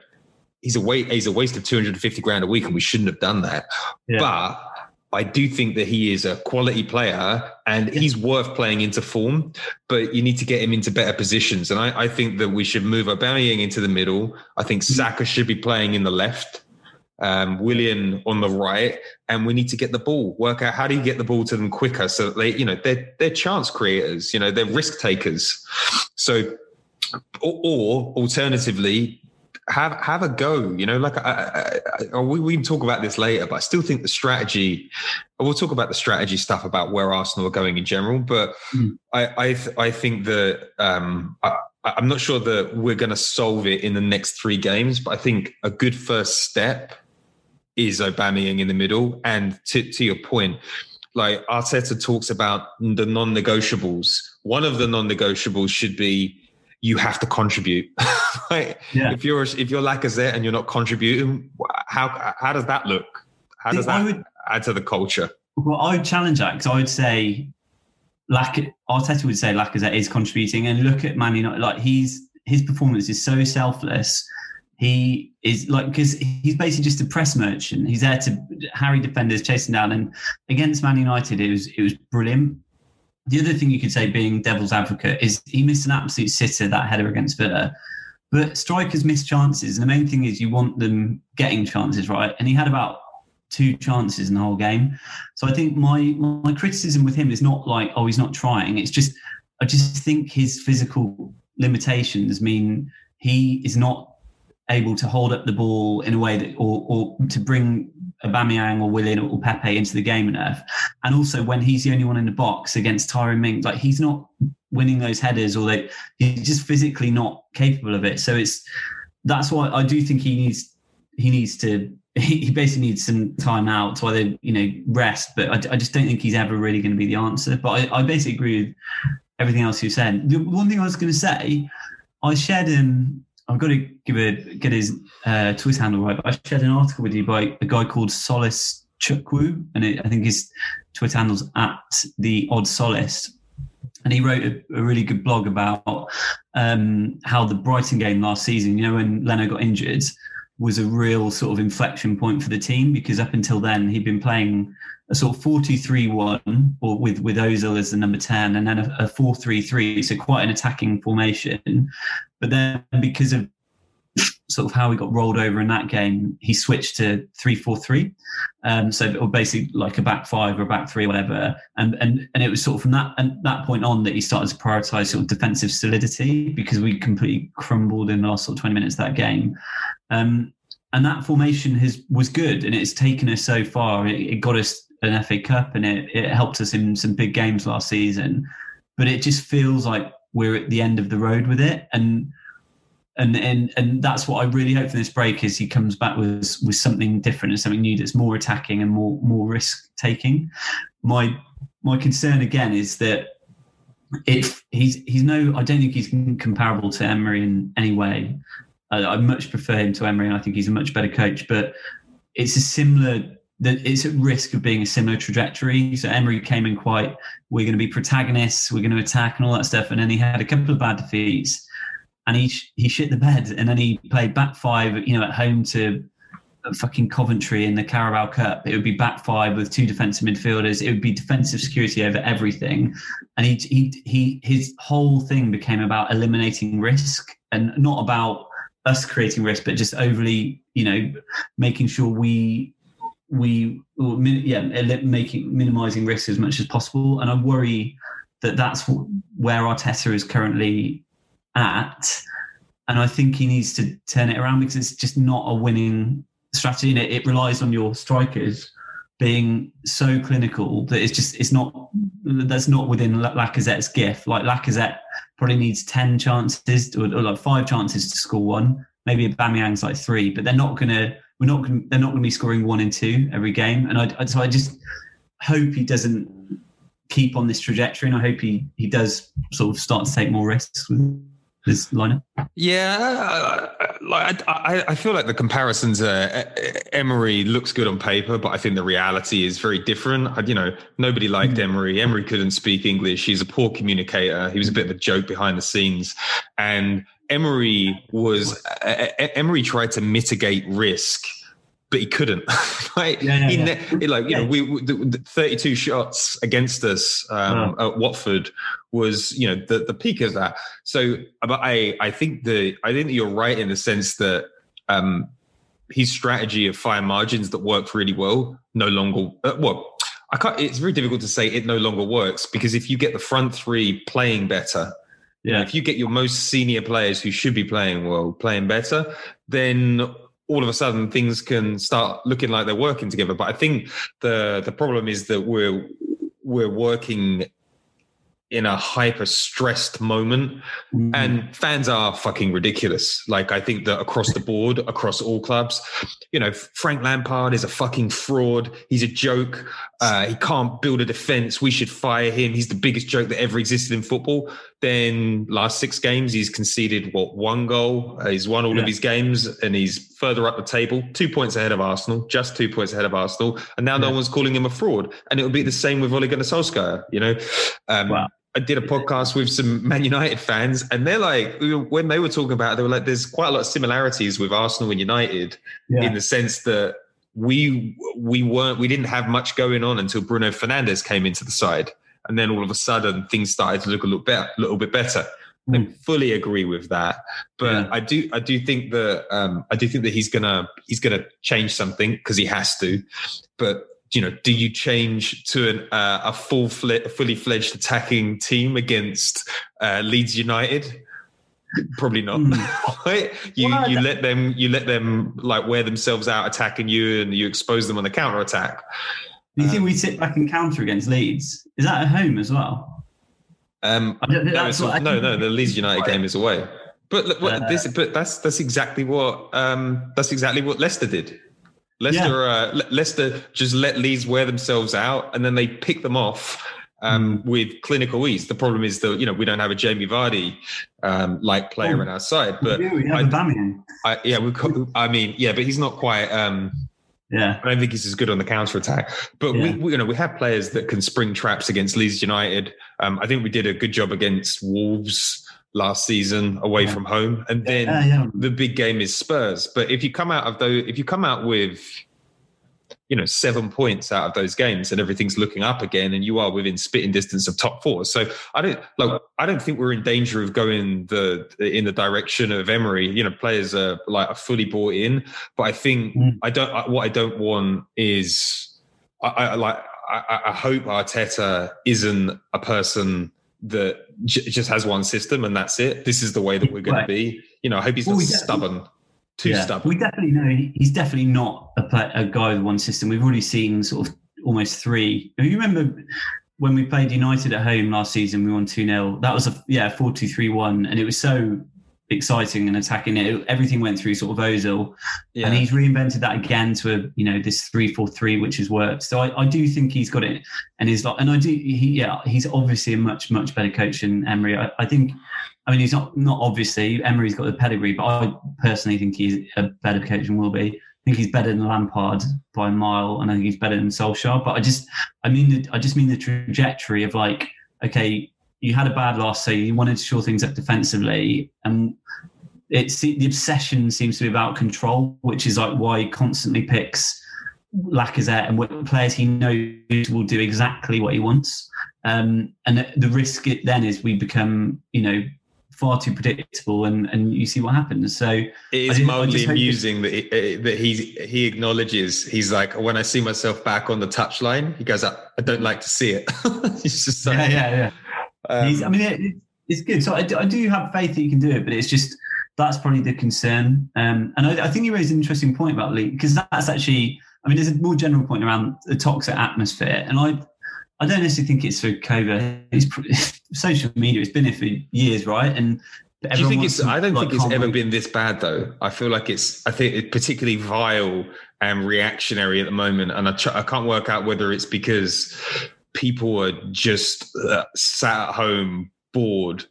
he's a he's a waste of 250 grand a week, and we shouldn't have done that. Yeah. But I do think that he is a quality player and he's worth playing into form, but you need to get him into better positions. And I, I think that we should move Aubameyang into the middle. I think Mm-hmm. Saka should be playing in the left, um, Willian on the right, and we need to get the ball. Work out how do you get the ball to them quicker so that they, you know, they're they're chance creators. You know, they're risk takers. So, or, or alternatively, have have a go. You know, like I, I, I, we we can talk about this later, but I still think the strategy. We'll talk about the strategy stuff about where Arsenal are going in general, but Mm. I I, th- I think that um, I, I'm not sure that we're going to solve it in the next three games, but I think a good first step is Aubameyang in the middle. And to to your point, like Arteta talks about the non-negotiables. One of the non-negotiables should be you have to contribute. like, Yeah. If you're if you're Lacazette and you're not contributing, how how does that look? How does that would- add to the culture? Well, I would challenge that because I would say, Lac- Arteta would say Lacazette is contributing, and look at Man United. Like he's his performance is so selfless. He is like because he's basically just a press merchant. He's there to harry defenders, chasing down, and against Man United, it was it was brilliant. The other thing you could say, being devil's advocate, is he missed an absolute sitter that header against Villa. But strikers miss chances, and the main thing is you want them getting chances, right? And he had about two chances in the whole game. So I think my my criticism with him is not like oh he's not trying. It's just I just think his physical limitations mean he is not able to hold up the ball in a way that or or to bring Aubameyang or Willian or Pepe into the game enough. And also when he's the only one in the box against Tyrone Mings, like he's not winning those headers or they he's just physically not capable of it. So it's that's why I do think he needs he needs to he basically needs some time out to either you know rest. But I, I just don't think he's ever really going to be the answer. But I, I basically agree with everything else you said. The one thing I was going to say I shared um I've got to give a get his uh, Twitter handle right I shared an article with you by a guy called Solace Chukwu and it, I think his Twitter handle's at the Odd Solace. And he wrote a, a really good blog about um, how the Brighton game last season, you know, when Leno got injured, was a real sort of inflection point for the team because up until then he'd been playing a sort of 4-2-3-1 or with with Ozil as the number 10 and then a, a 4-3-3 so quite an attacking formation. But then because of sort of how he got rolled over in that game he switched to 3-4-3 um, so or basically like a back five or a back three whatever and and and it was sort of from that and that point on that he started to prioritize sort of defensive solidity because we completely crumbled in the last sort of 20 minutes of that game um, and that formation has was good, and it's taken us so far. It, it got us an FA Cup, and it, it helped us in some big games last season. But it just feels like we're at the end of the road with it, and and and and that's what I really hope for this break is he comes back with with something different and something new that's more attacking and more more risk taking. My my concern again is that if he's he's no I don't think he's comparable to Emery in any way. I, I much prefer him to Emery, and I think he's a much better coach. But it's a similar. That it's at risk of being a similar trajectory. So Emery came in quite. We're going to be protagonists. We're going to attack and all that stuff. And then he had a couple of bad defeats, and he sh- he shit the bed. And then he played back five. You know, at home to fucking Coventry in the Carabao Cup. It would be back five with two defensive midfielders. It would be defensive security over everything. And he, he, he, his whole thing became about eliminating risk and not about us creating risk, but just overly, you know, making sure we, we, yeah, making minimizing risk as much as possible. And I worry that that's where Arteta is currently at. And I think he needs to turn it around because it's just not a winning strategy. And it, it relies on your strikers being so clinical that it's just it's not that's not within Lacazette's gift. Like Lacazette probably needs ten chances or, or like five chances to score one. Maybe Aubameyang's like three, but they're not gonna we're not gonna they're not gonna be scoring one and two every game. And I so I just hope he doesn't keep on this trajectory, and I hope he he does sort of start to take more risks with this lineup. Yeah, like I, I feel like the comparisons. Uh, Emery looks good on paper, but I think the reality is very different. You know, nobody liked mm. Emery. Emery couldn't speak English. He's a poor communicator. He was a bit of a joke behind the scenes, and Emery was uh, Emery tried to mitigate risk but he couldn't. like, yeah, yeah, he, yeah. like you know, we, we the, the 32 shots against us um, at Watford was you know the the peak of that. So, but I I think the I think you're right in the sense that um, his strategy of fire margins that worked really well no longer uh, well. I can't. It's very difficult to say it no longer works because if you get the front three playing better, yeah. if you get your most senior players who should be playing well playing better, then all of a sudden things can start looking like they're working together. But I think the the problem is that we're we're working in a hyper stressed moment. Mm-hmm. and fans are fucking ridiculous. Like i think that across the board across all clubs you know frank lampard is a fucking fraud. He's a joke. Uh, he can't build a defense. We should fire him. He's the biggest joke that ever existed in football. Then last six games he's conceded what one goal? Uh, he's won all yeah. of his games and he's further up the table two points ahead of arsenal just two points ahead of arsenal. And now yeah. no one's calling him a fraud. And it would be the same with Ole Gunnar Solskjaer you know? Um, wow. I did a podcast with some Man United fans, and they're like, when they were talking about it, they were like, there's quite a lot of similarities with Arsenal and United yeah. in the sense that we we weren't we didn't have much going on until Bruno Fernandes came into the side, and then all of a sudden things started to look a little bit a little bit better. Mm. I fully agree with that, but yeah. I do I do think that um, I do think that he's gonna he's gonna change something because he has to, but you know, do you change to an, uh, a full fle- fully fledged attacking team against uh, Leeds United? Probably not. Mm. right? You well, you let them you let them like wear themselves out attacking you, and you expose them on the counter attack. Do you um, think we sit back and counter against Leeds? Is that at home as well? Um, no, no, no, the Leeds United game is away. But look, what, uh, this, but that's that's exactly what um, that's exactly what Leicester did. Leicester, yeah. uh, Le- Leicester just let Leeds wear themselves out, and then they pick them off um, mm. with clinical ease. The problem is that you know we don't have a Jamie Vardy um, like player oh, on our side, but we have I, I, yeah, we. I mean, yeah, but he's not quite. Um, yeah, I don't think he's as good on the counter attack. But yeah. we, we, you know, we have players that can spring traps against Leeds United. Um, I think we did a good job against Wolves last season away yeah. from home, and then yeah, yeah. the big game is Spurs. But if you come out of those, if you come out with you know seven points out of those games and everything's looking up again and you are within spitting distance of top four so i don't like i don't think we're in danger of going the in the direction of emery you know players are like are fully bought in but i think mm. i don't what i don't want is i, I like I, I hope arteta isn't a person that j- just has one system and that's it. This is the way that we're going right. to be. You know, I hope he's well, not stubborn, too yeah. stubborn. We definitely know he's definitely not a, play, a guy with one system. We've already seen sort of almost three. You remember when we played United at home last season, we won 2 0. That was a, yeah, 4 2 3 1. And it was so exciting and attacking it. Everything went through sort of Ozil, yeah. and he's reinvented that again to a you know this three four three, which has worked. So I, I do think he's got it, and he's like, and I do, he, yeah, he's obviously a much much better coach than Emery. I, I think. I mean, he's not not obviously Emery's got the pedigree, but I personally think he's a better coach than will be. I think he's better than Lampard by a mile, and I think he's better than Solskjaer. But I just, I mean, the, I just mean the trajectory of like, okay, you had a bad loss, so you wanted to shore things up defensively, and it's the obsession seems to be about control, which is like why he constantly picks Lacazette and what players he knows will do exactly what he wants. Um, and the, risk it then is we become, you know, far too predictable, and and you see what happens. So it is mildly amusing that he, uh, that he he acknowledges he's like when I see myself back on the touchline, he goes, I, I don't like to see it. just like, yeah, yeah, yeah. Um, I mean, it, it's good. So I do, I do have faith that you can do it, but it's just that's probably the concern. Um, and I, I, think you raised an interesting point about league because that's actually, I mean, there's a more general point around the toxic atmosphere, and I, I don't necessarily think it's for COVID. It's social media. It's been here for years, right? And do you think it's? I don't like, think it's ever been this bad, though. I feel like it's. I think it's particularly vile and reactionary at the moment, and I, ch- I can't work out whether it's because people are just uh, sat at home bored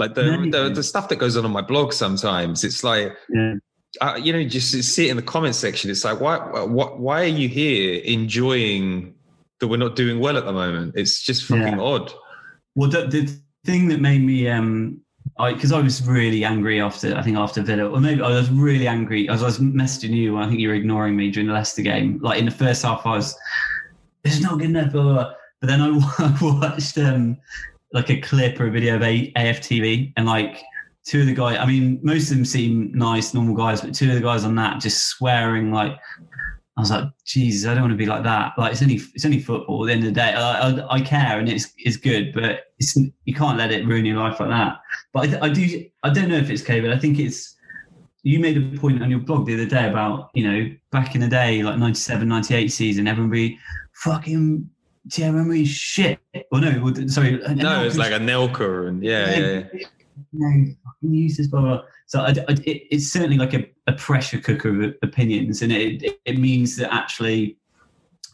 like the, the, the stuff that goes on on my blog sometimes, it's like, yeah. uh, you know, just see it in the comment section. It's like, why, why, why are you here enjoying that we're not doing well at the moment? It's just fucking yeah. odd. Well, the, the thing that made me, um, I because I, I, was really angry after, I think after Villa, or maybe I was really angry. I was, I was messaging you. I think you were ignoring me during the Leicester game. Like in the first half, I was, it's not good enough. Blah, blah, blah. But then I watched um, like a clip or a video of a- AFTV and like two of the guys, I mean, most of them seem nice, normal guys, but two of the guys on that just swearing like, I was like, Jesus, I don't want to be like that. Like it's only it's only football. At the end of the day, I, I, I care and it's it's good, but it's you can't let it ruin your life like that. But I, I do I don't know if it's COVID. I think it's you made a point on your blog the other day about you know back in the day like 97 98 season everyone fucking Thierry Henry shit. Well, no, sorry. No, it's like Anelka and yeah, yeah. yeah. No, fucking useless, blah, blah. So I, I, it, it's certainly like a, a, pressure cooker of opinions, and it, it, it means that actually,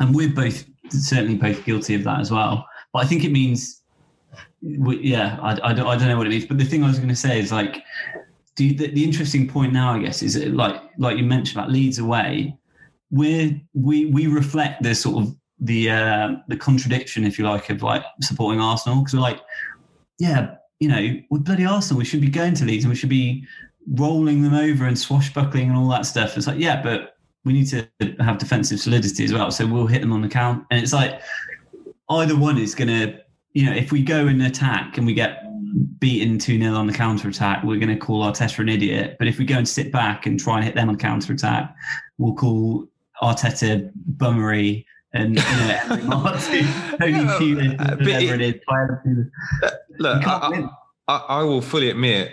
and we're both certainly both guilty of that as well. But I think it means, we, yeah, I, I, don't, I don't know what it means. But the thing I was going to say is like, do the, the interesting point now, I guess, is like like you mentioned about Leeds away. We're we we reflect the sort of the uh, the contradiction, if you like, of like supporting Arsenal because we're like, yeah, you know, we're bloody Arsenal. We should be going to Leeds and we should be rolling them over and swashbuckling and all that stuff. It's like, yeah, but we need to have defensive solidity as well. So we'll hit them on the count. And it's like either one is going to, you know, if we go and attack and we get beaten 2 0 on the counter attack, we're going to call Arteta an idiot. But if we go and sit back and try and hit them on counter attack, we'll call Arteta bummery and you know, Martin, Tony Pulis, whatever it, it is. Look, I, I, I, will fully admit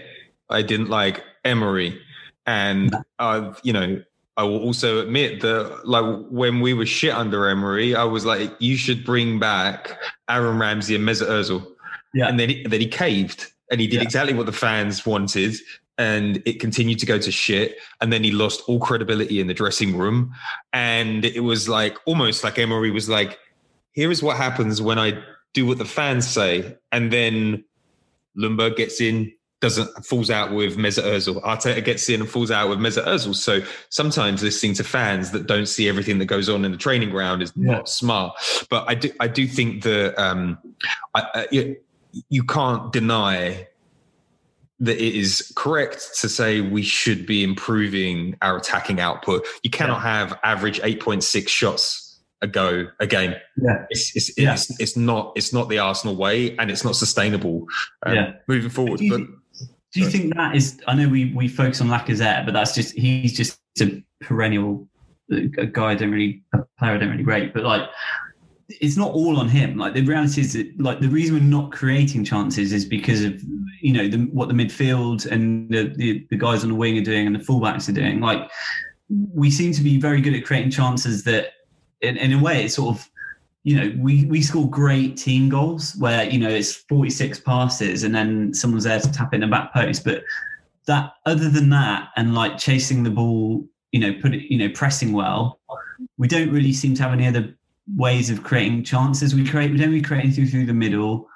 I didn't like Emery, and uh, you know. I will also admit that, like when we were shit under Emery, I was like, "You should bring back Aaron Ramsey and Mesut Ozil." Yeah, and then he, then he caved, and he did yeah. exactly what the fans wanted, and it continued to go to shit. And then he lost all credibility in the dressing room. And it was like almost like Emery was like, here is what happens when I do what the fans say. And then Ljungberg gets in, doesn't falls out with Mesut Ozil. Arteta gets in and falls out with Mesut Ozil. So sometimes listening to fans that don't see everything that goes on in the training ground is yeah. not smart. But I do I do think that um, I, I, you, you can't deny that it is correct to say we should be improving our attacking output. You cannot yeah. have average 8.6 shots a go a game. Yeah. It's, it's, yeah. it's, it's, not, it's not the Arsenal way and it's not sustainable um, yeah. moving forward. Do you, but, do you think that is, I know we, we focus on Lacazette, but that's just, he's just a perennial a guy I don't really, a player I don't really rate, but like, it's not all on him. Like the reality is that like the reason we're not creating chances is because of you know the, what the midfield and the, the, the guys on the wing are doing and the fullbacks are doing. Like we seem to be very good at creating chances that, in, in a way, it's sort of you know we we score great team goals where you know it's 46 passes and then someone's there to tap in the back post, but that other than that and like chasing the ball, you know, put it you know pressing well, we don't really seem to have any other ways of creating chances. We create we don't really create anything through the middle.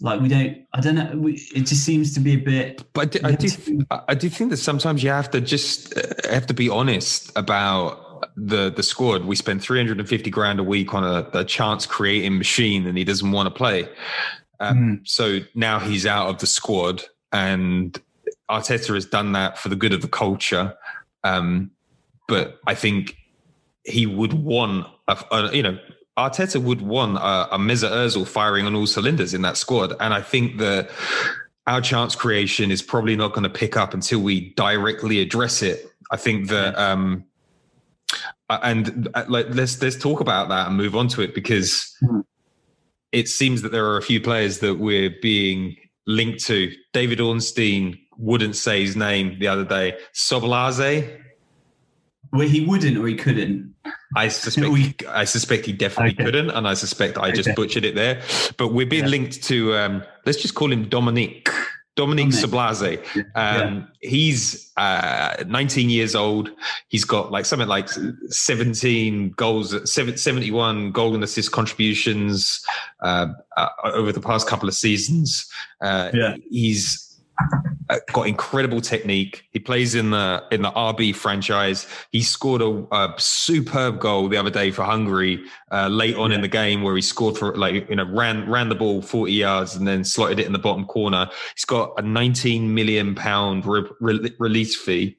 Like we don't, I don't know. We, it just seems to be a bit. But I do, I do, I do think that sometimes you have to just uh, have to be honest about the the squad. We spend three hundred and fifty grand a week on a, a chance creating machine, and he doesn't want to play. Um, mm. So now he's out of the squad, and Arteta has done that for the good of the culture. Um, but I think he would want, a, a, you know, Arteta would want a, a Mesut Ozil firing on all cylinders in that squad, and I think that our chance creation is probably not going to pick up until we directly address it. I think that, um, and uh, like let's let's talk about that and move on to it because mm. it seems that there are a few players that we're being linked to. David Ornstein wouldn't say his name the other day. Szoboszlai. Well, he wouldn't or he couldn't. I suspect we, I suspect he definitely okay. couldn't, and I suspect I just okay. butchered it there. But we're being yeah. linked to um, let's just call him Dominic. Dominic Szoboszlai. Um, yeah. He's uh, 19 years old. He's got like something like 17 goals, 71 goal and assist contributions uh, uh, over the past couple of seasons. Uh, yeah. He's got incredible technique. He plays in the in the RB franchise. He scored a, a superb goal the other day for Hungary uh, late on yeah. in the game, where he scored for like you know ran ran the ball forty yards and then slotted it in the bottom corner. He's got a nineteen million pound re- re- release fee.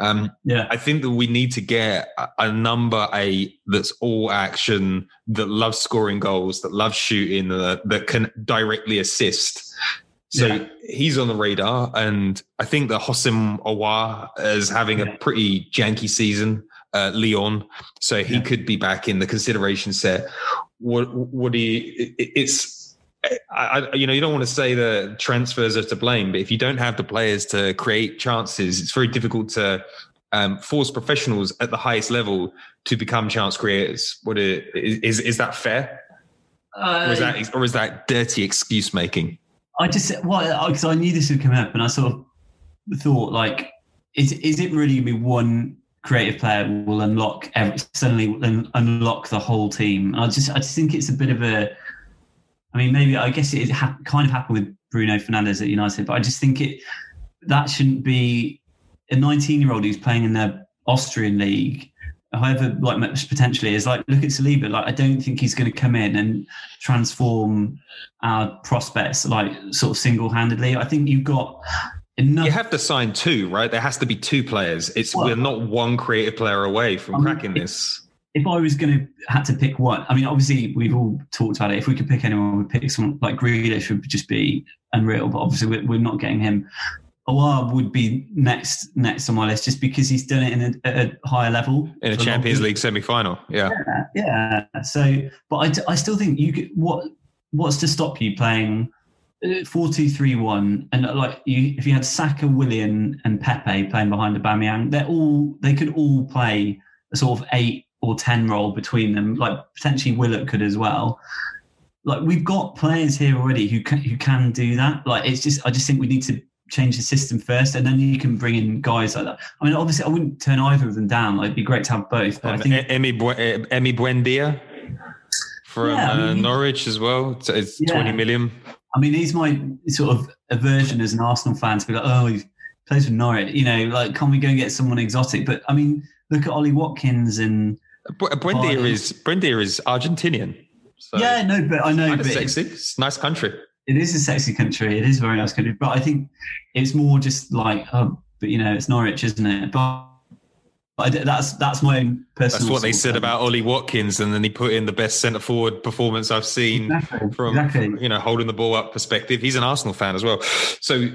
Um, yeah, I think that we need to get a, a number eight that's all action, that loves scoring goals, that loves shooting, that, that can directly assist. So yeah. he's on the radar, and I think that Houssem Aouar is having yeah. a pretty janky season. Uh, Lyon, so he yeah. could be back in the consideration set. What what do you? It, it's I, you know, you don't want to say the transfers are to blame, but if you don't have the players to create chances, it's very difficult to um, force professionals at the highest level to become chance creators. What is is is that fair? Uh, or is that or is that dirty excuse making? I just well because I knew this would come up, and I sort of thought like, is is it really gonna be one creative player will unlock every, suddenly unlock the whole team? I just I just think it's a bit of a. I mean, maybe I guess it ha- kind of happened with Bruno Fernandes at United, but I just think it that shouldn't be a 19 year old who's playing in the Austrian league however like much potentially is like look at Saliba like I don't think he's going to come in and transform our prospects like sort of single-handedly. I think you've got enough you have to sign two right? There has to be two players. It's well, we're not one creative player away from I mean, cracking this. if I was going to had to pick one I mean obviously we've all talked about it. If we could pick anyone we'd pick someone like Grealish would just be unreal but obviously we're, we're not getting him Aouar would be next next on my list just because he's done it in a, a higher level in a Champions League semi final. Yeah. yeah, yeah. So, but I, I still think you could, what what's to stop you playing uh, four two three one and uh, like you if you had Saka, Willian, and Pepe playing behind Aubameyang, they're all they could all play a sort of eight or ten role between them. Like potentially Willock could as well like we've got players here already who can, who can do that. Like it's just I just think we need to change the system first, and then you can bring in guys like that. I mean, obviously, I wouldn't turn either of them down. Like, it'd be great to have both. But um, I think Emmy Bu- Emi Buendia from yeah, I mean, uh, Norwich as well. So it's yeah. twenty million. I mean, he's my sort of aversion as an Arsenal fan to be like, oh, he plays for Norwich. You know, like, can we go and get someone exotic? But I mean, look at Ollie Watkins and Buendia is Buendia is Argentinian. So yeah, no, but I know. But sexy. It's nice country it is a sexy country. It is a very nice country, but I think it's more just like, oh, but you know, it's Norwich, isn't it? But, but that's that's my own personal. That's what they said about Ollie Watkins, and then he put in the best centre forward performance I've seen exactly, from, exactly. from, you know holding the ball up perspective. He's an Arsenal fan as well, so.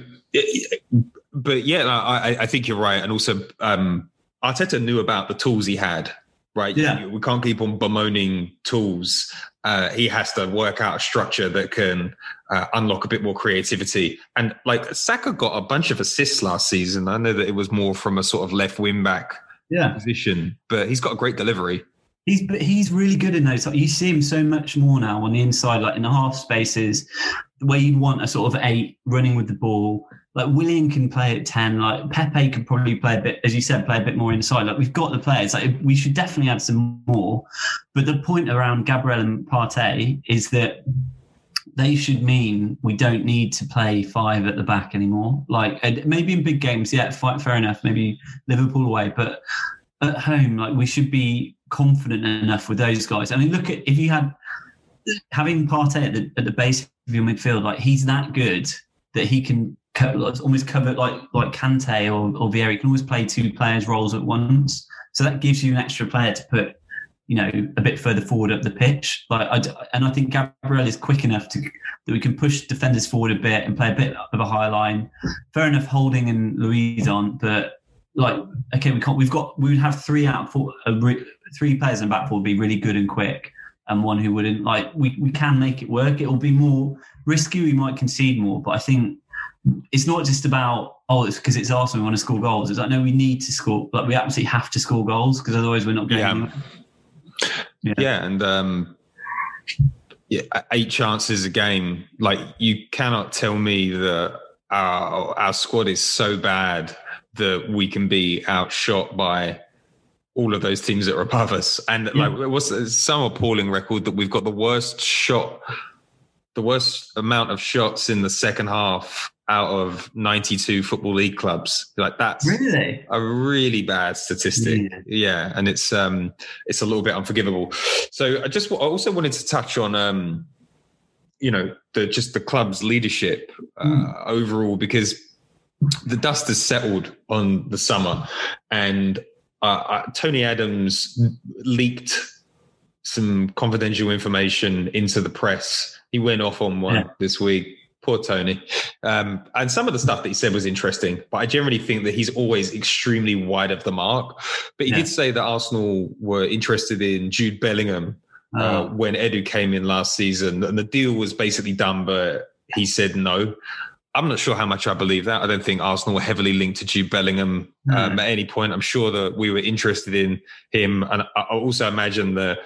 But yeah, I, I think you're right, and also um, Arteta knew about the tools he had right? Yeah. We can't keep on bemoaning tools. Uh, he has to work out a structure that can uh, unlock a bit more creativity. And like Saka got a bunch of assists last season. I know that it was more from a sort of left wing back yeah. position, but he's got a great delivery. He's he's really good in those. You see him so much more now on the inside, like in the half spaces, where you'd want a sort of eight running with the ball like Willian can play at 10, like Pepe could probably play a bit, as you said, play a bit more inside. Like we've got the players, like we should definitely add some more. But the point around Gabriel and Partey is that they should mean we don't need to play five at the back anymore. Like maybe in big games, yeah, fair enough, maybe Liverpool away, but at home, like we should be confident enough with those guys. I mean, look at if you had having Partey at the, at the base of your midfield, like he's that good that he can almost cover like like Kante or, or Vieira. You can always play two players' roles at once. So that gives you an extra player to put, you know, a bit further forward up the pitch. Like, I, and I think Gabriel is quick enough to that we can push defenders forward a bit and play a bit of a high line. Fair enough, Holding and Luiz on, but like, okay, we can't. We've got we would have three out for three players in the back four would be really good and quick and one who wouldn't like we, we can make it work it will be more risky we might concede more but i think it's not just about oh it's because it's Arsenal we want to score goals it's like no we need to score like we absolutely have to score goals because otherwise we're not going yeah. yeah. yeah and um yeah eight chances a game like you cannot tell me that our our squad is so bad that we can be outshot by all of those teams that are above us. And yeah. like, what's some appalling record that we've got the worst shot, the worst amount of shots in the second half out of 92 football league clubs. Like that's really a really bad statistic. Yeah. yeah. And it's, um, it's a little bit unforgivable. So I just, I also wanted to touch on, um, you know, the, just the club's leadership uh, mm. overall, because the dust has settled on the summer and uh, uh, Tony Adams leaked some confidential information into the press. He went off on one yeah. this week. Poor Tony. Um, and some of the stuff that he said was interesting, but I generally think that he's always extremely wide of the mark. But he yeah. did say that Arsenal were interested in Jude Bellingham uh, oh. when Edu came in last season, and the deal was basically done, but he said no. I'm not sure how much I believe that. I don't think Arsenal were heavily linked to Jude Bellingham um, mm. at any point. I'm sure that we were interested in him, and I also imagine that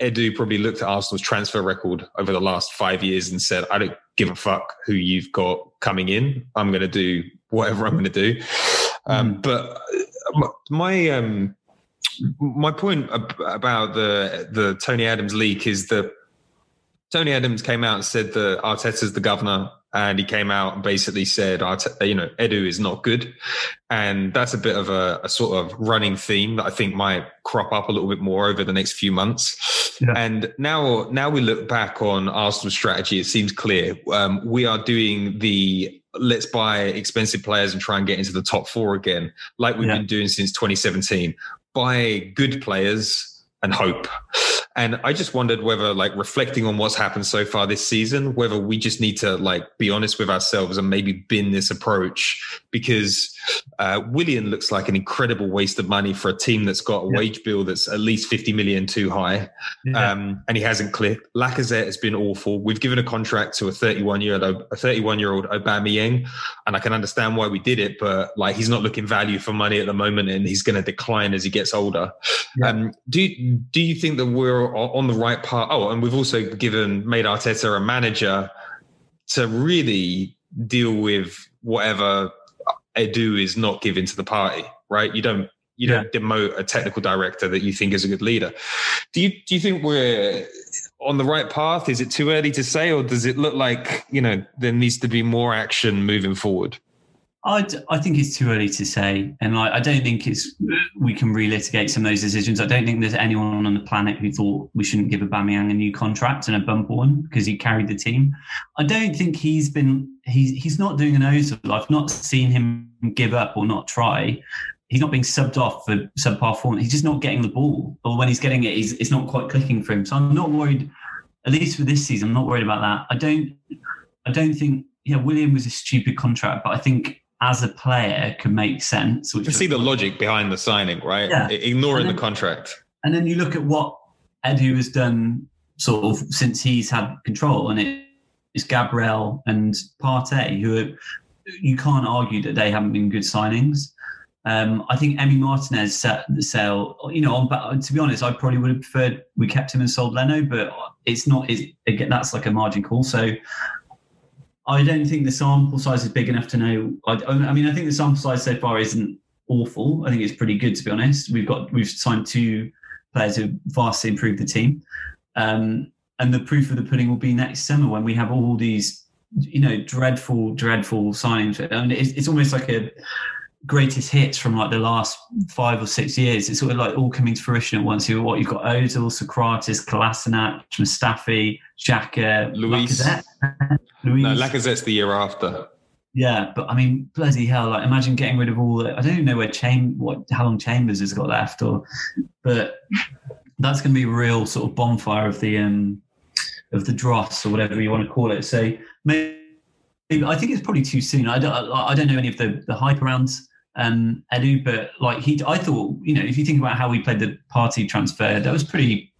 Edu probably looked at Arsenal's transfer record over the last five years and said, "I don't give a fuck who you've got coming in. I'm going to do whatever I'm going to do." Um, mm. But my um, my point about the the Tony Adams leak is that Tony Adams came out and said that Arteta's the governor and he came out and basically said, you know, Edu is not good. And that's a bit of a, a, sort of running theme that I think might crop up a little bit more over the next few months. Yeah. And now, now we look back on Arsenal's strategy, it seems clear. Um, we are doing the let's buy expensive players and try and get into the top four again, like we've yeah. been doing since 2017. Buy good players and hope. And I just wondered whether, like, reflecting on what's happened so far this season, whether we just need to, like, be honest with ourselves and maybe bin this approach because uh, Willian looks like an incredible waste of money for a team that's got a yeah. wage bill that's at least 50 million too high. Yeah. Um, and he hasn't clicked. Lacazette has been awful. We've given a contract to a 31 year old, a 31 year old Aubameyang, and I can understand why we did it, but like he's not looking value for money at the moment and he's going to decline as he gets older. Yeah. Um, do, do you think that we're on the right path? Oh, and we've also given, made Arteta a manager to really deal with whatever Edu is not given to the party, right? You don't you don't demote a technical director that you think is a good leader. Do you do you think we're on the right path? Is it too early to say, or does it look like you know there needs to be more action moving forward? I, I think it's too early to say, and like I don't think it's we can relitigate some of those decisions. I don't think there's anyone on the planet who thought we shouldn't give Aubameyang a new contract and a bump one because he carried the team. I don't think he's been he's he's not doing an Ozil. I've not seen him give up or not try. He's not being subbed off for subpar form. He's just not getting the ball, or when he's getting it, he's, it's not quite clicking for him. So I'm not worried. At least for this season, I'm not worried about that. I don't. I don't think. Yeah, Willian was a stupid contract, but I think as a player can make sense. Which you see the logic behind the signing, right? Yeah. Ignoring then, the contract. And then you look at what Edu has done sort of since he's had control, and it is Gabriel and Partey, who are, you can't argue that they haven't been good signings. Um, I think Emi Martinez set the sale. You know, on, to be honest, I probably would have preferred we kept him and sold Leno, but it's not. It's, again, that's like a margin call. So I don't think the sample size is big enough to know. I, I, mean, I think the sample size so far isn't awful. I think it's pretty good to be honest. We've got we've signed two players who vastly improved the team, um, and the proof of the pudding will be next summer when we have all these, you know, dreadful, dreadful signings. And it's, it's almost like a greatest hits from like the last five or six years. It's sort of like all coming to fruition at once. You what you've got Ozil, Sokratis, Kolasinac, Mustafi, Xhaka, Luiz. Lacazette. Luiz. No, Lacazette's the year after. Yeah, but I mean, bloody hell! Like, imagine getting rid of all. The, I don't even know where Cham what how long Chambers has got left, or but that's going to be a real sort of bonfire of the um of the dross or whatever you want to call it. So maybe I think it's probably too soon. I don't I don't know any of the the hype around um Edu, but like he, I thought you know if you think about how we played the Partey transfer, that was pretty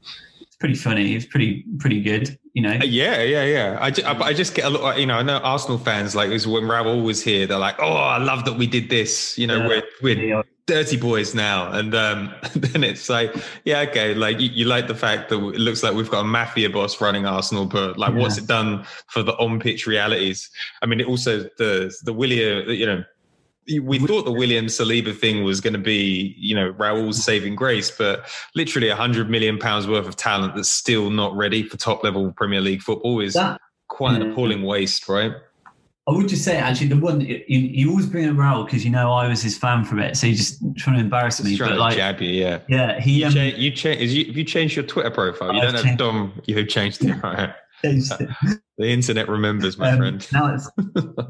pretty funny. It was pretty pretty good, you know. Yeah, yeah, yeah. I, just, I, I, just get a lot. You know, I know Arsenal fans like was when Raul was here. They're like, "Oh, I love that we did this." You know, yeah. we're we're dirty boys now, and um, then it's like, yeah, okay. Like you, you, like the fact that it looks like we've got a mafia boss running Arsenal, but like, yeah. what's it done for the on pitch realities? I mean, it also the the William, you know we thought the William Saliba thing was going to be, you know, Raul's saving grace, but literally a hundred million pounds worth of talent that's still not ready for top level Premier League football is that, quite an appalling waste, right? I would just say, actually, the one you, you always bring up Raul because you know I was his fan from it, so you're just trying to embarrass me. Trying but to like, jab you, yeah, yeah. He um, you change. You, you, have you changed your Twitter profile? You I've don't have Dom. You have changed it, right? The internet remembers, my um, friend. Now it's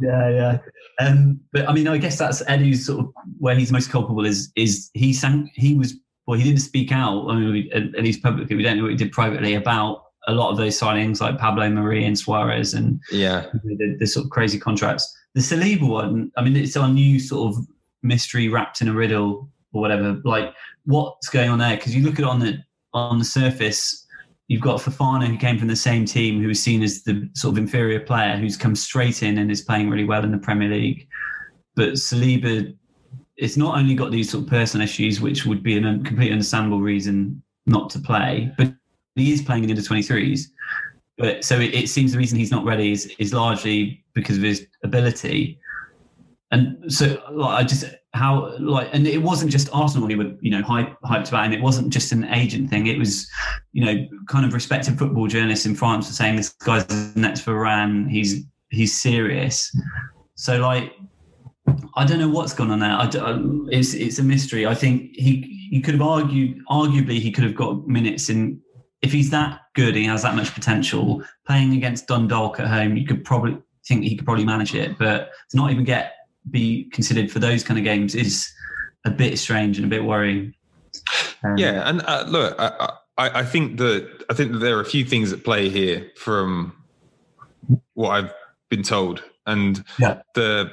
yeah, yeah. Um, but I mean, I guess that's Edu's sort of where he's most culpable is is he sang he was well he didn't speak out I mean, at, least publicly we don't know what he did privately about a lot of those signings like Pablo Mari and Suarez and yeah the, the, sort of crazy contracts. The Saliba one, I mean, it's our new sort of mystery wrapped in a riddle or whatever. Like what's going on there? Because you look at it on the on the surface You've got Fofana, who came from the same team, who was seen as the sort of inferior player, who's come straight in and is playing really well in the Premier League. But Saliba, it's not only got these sort of personal issues, which would be a completely understandable reason not to play, but he is playing in under 23s. But so it, it seems the reason he's not ready is, is largely because of his ability. And so like, I just how like and it wasn't just Arsenal he were you know hype, hyped about and it wasn't just an agent thing. It was you know kind of respected football journalists in France were saying this guy's next for Varane he's he's serious. So like I don't know what's gone on there. I, um, it's it's a mystery. I think he he could have argued arguably he could have got minutes in if he's that good he has that much potential playing against Dundalk at home you could probably think he could probably manage it but to not even get be considered for those kind of games is a bit strange and a bit worrying. Um, yeah, and uh, look, I, I, I, think that I think that there are a few things at play here from what I've been told, and yeah. the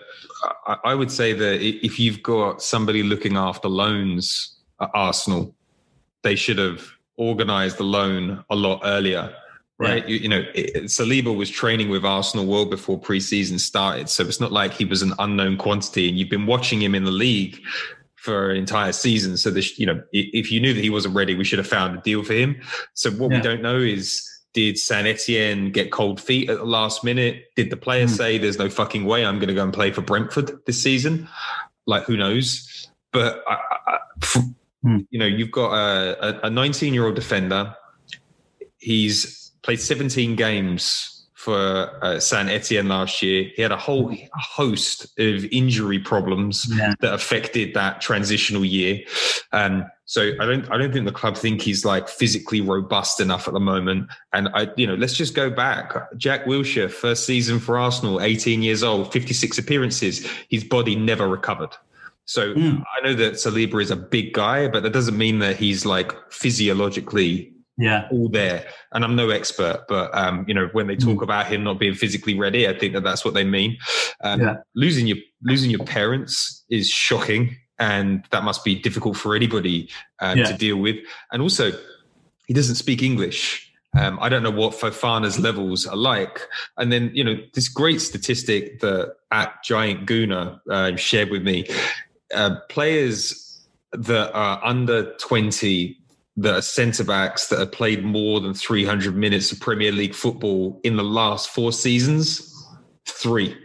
I, I would say that if you've got somebody looking after loans at Arsenal, they should have organised the loan a lot earlier right? Yeah. You, you, know, it, Saliba was training with Arsenal well before preseason started, so it's not like he was an unknown quantity, and you've been watching him in the league for an entire season. So this, you know, if you knew that he wasn't ready, we should have found a deal for him. So what yeah. we don't know is. Did Saint Etienne get cold feet at the last minute? Did the player mm. say, "There's no fucking way I'm going to go and play for Brentford this season"? Like, who knows? But I, I, mm. you know, you've got a 19 year old defender. He's played 17 games for uh, Saint Etienne last year. He had a whole host of injury problems yeah. that affected that transitional year. Um, so I don't, I don't think the club think he's like physically robust enough at the moment. And I, you know, let's just go back. Jack Wilshere, first season for Arsenal, 18 years old, 56 appearances. His body never recovered. So mm. I know that Saliba is a big guy, but that doesn't mean that he's like physiologically yeah all there and i'm no expert but um you know when they talk mm. about him not being physically ready i think that that's what they mean um, yeah. losing your losing your parents is shocking and that must be difficult for anybody um, yeah. to deal with and also he doesn't speak english um, I don't know what Fofana's levels are like. And then, you know, this great statistic that at Giant Guna uh, shared with me uh, players that are under 20 the centre backs that have played more than 300 minutes of Premier League football in the last four seasons? Three.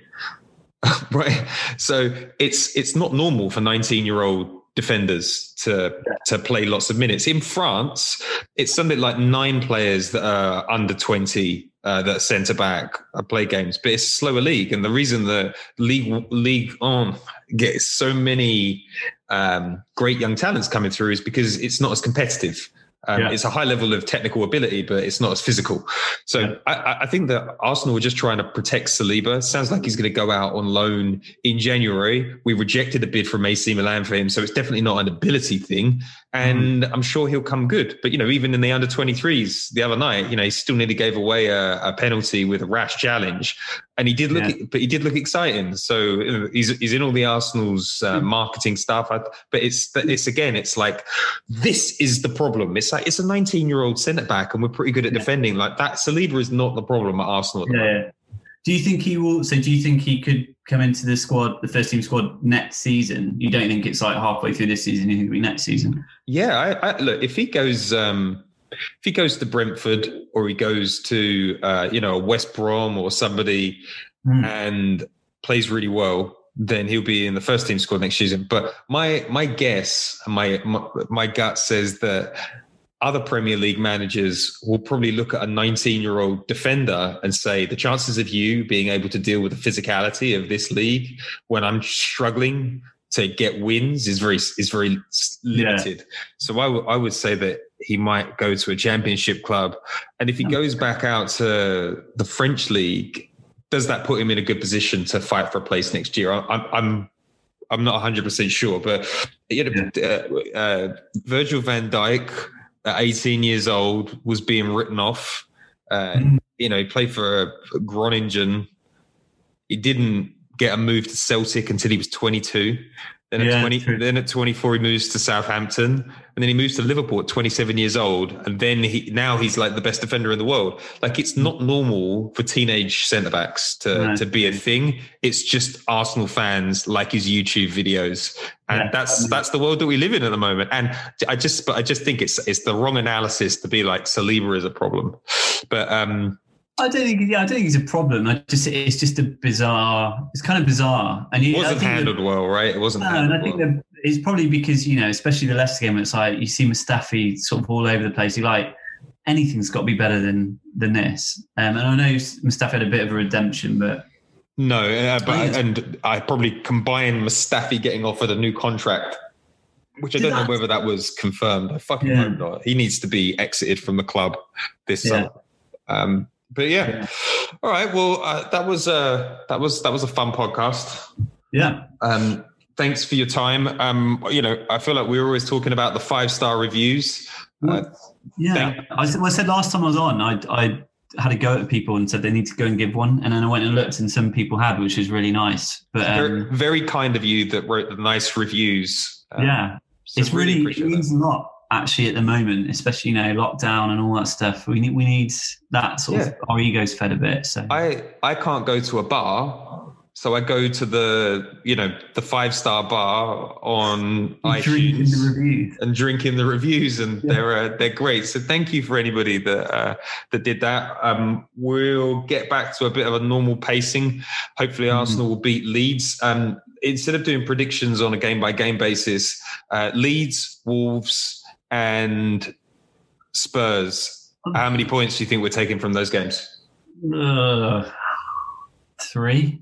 right. So it's it's not normal for 19 year old defenders to to play lots of minutes. In France, it's something like nine players that are under 20 uh, that centre back uh, play games, but it's a slower league. And the reason the league Ligue 1 gets so many um, great young talents coming through is because it's not as competitive. Um, Yeah. It's a high level of technical ability, but it's not as physical. So Yeah. I- I, I think that Arsenal were just trying to protect Saliba. Sounds like he's going to go out on loan in January. We rejected a bid from AC Milan for him, so it's definitely not an ability thing. And I'm sure he'll come good. But you know, even in the under 23s the other night, you know, he still nearly gave away a, a penalty with a rash challenge, and he did look, Yeah. but he did look exciting. So you know, he's he's in all the Arsenal's uh, marketing stuff. But it's it's again, it's like this is the problem. It's like it's a 19 year old centre back, and we're pretty good at Yeah. defending. Like that, Saliba is not the problem at Arsenal. At. Yeah. Do you think he will? So, do you think he could come into the squad, the first team squad, next season? You don't think it's like halfway through this season? You think it'll be next season? Yeah, I, I, look if he goes, um, if he goes to Brentford or he goes to uh, you know a West Brom or somebody Hmm. and plays really well, then he'll be in the first team squad next season. But my my guess, my my, my gut says that other Premier League managers will probably look at a 19 year old defender and say the chances of you being able to deal with the physicality of this league when I'm struggling to get wins is very is very limited. So I would- say that he might go to a championship club, and if he goes back out to the French league, does that put him in a good position to fight for a place next year? I- I'm I'm I'm not 100 percent sure, but you know, uh, uh, Virgil Van Dijk at 18 years old was being written off. Uh, Mhm. You know, he played for Groningen. He didn't get a move to Celtic until he was 22. Then at Yeah, 20, true. then at 24, he moves to Southampton, and then he moves to Liverpool at 27 years old, and then he now he's like the best defender in the world. Like it's not normal for teenage centre backs to No. to be a thing. It's just Arsenal fans like his YouTube videos, and Yeah. that's that's the world that we live in at the moment. And I just but I just think it's it's the wrong analysis to be like Saliba is a problem, but um I don't think. Yeah, I don't think it's a problem. I just, it's just a bizarre. It's kind of bizarre, and it wasn't that- handled well, right? It wasn't No, and I think well. that it's probably because you know, especially the Leicester game, it's like you see Mustafi sort of all over the place. You like anything's got to be better than than this. Um, and I know Mustafi had a bit of a redemption, but No, uh, but I and I probably combine Mustafi getting offered a new contract, which I don't know whether that was confirmed. I fucking Yeah. hope not. He needs to be exited from the club this Yeah. summer. Um, but yeah. Yeah. all right. Well, uh, that was uh, that was that was a fun podcast. yeah, Um, thanks for your time. Um, you know, I feel like we were always talking about the five star reviews. Uh, yeah. I well, I said last time I was on, I I had a go at people and said they need to go and give one, and then I went and looked, and some people had, which was really nice. But very, um, very kind of you that wrote the nice reviews. Um, yeah, so it's really, it appreciate that. means a lot actually at the moment, especially you know lockdown and all that stuff. We need we need that sort Yeah. of our egos fed a bit. So I I can't go to a bar, so I go to the you know the five star bar on drink in iTunes the reviews. and drink in the reviews, and Yeah. they're uh, they're great. So thank you for anybody that uh, that did that. Um, we'll get back to a bit of a normal pacing. Hopefully, Mhm. Arsenal will beat Leeds. Um, instead of doing predictions on a game by game basis, uh, Leeds, Wolves, and Spurs. How many points do you think we're taking from those games? Uh, three.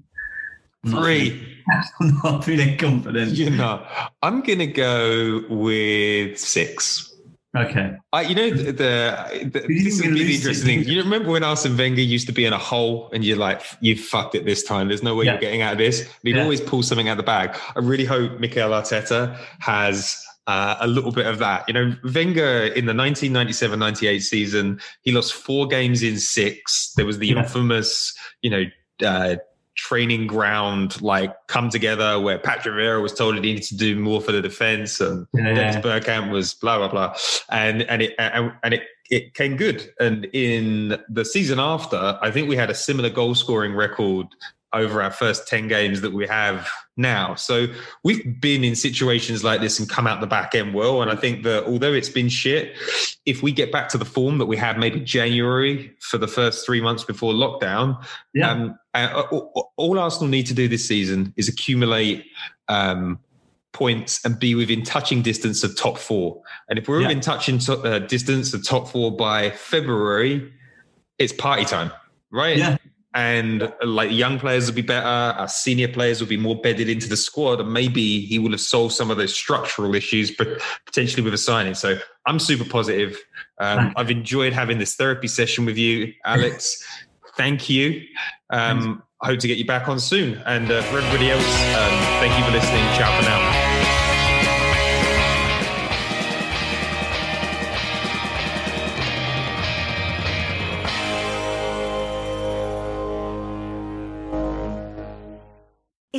Three. I'm not feeling confident. You know, I'm gonna go with six. Okay. I, you know, the, the, the this be the interesting thing. You remember when Arsene Wenger used to be in a hole, and you're like, you've fucked it this time. There's no way Yeah. you're getting out of this." But he'd Yeah. always pull something out of the bag. I really hope Mikel Arteta has. Uh, a little bit of that. You know, Wenger in the 1997 98 season, he lost four games in six. There was the Yeah. infamous, you know, uh, training ground like come together where Patrick Vieira was told he needed to do more for the defense and Yeah, Dennis. Bergkamp was blah blah blah, and and it and, and it it came good. And in the season after, I think we had a similar goal scoring record over our first ten games that we have now. So we've been in situations like this and come out the back end well. And I think that although it's been shit, if we get back to the form that we had maybe January for the first three months before lockdown, Yeah. um, uh, all, all Arsenal need to do this season is accumulate um, points and be within touching distance of top four. And if we're Yeah. within touching to, uh, distance of top four by February, it's party time, right? Yeah. And uh, like young players will be better. Our senior players will be more bedded into the squad, and maybe he will have solved some of those structural issues, but potentially with a signing. So I'm super positive. Um, I've enjoyed having this therapy session with you, Alex. Thank you. Um, I hope to get you back on soon. And uh, for everybody else, um, thank you for listening. Ciao for now.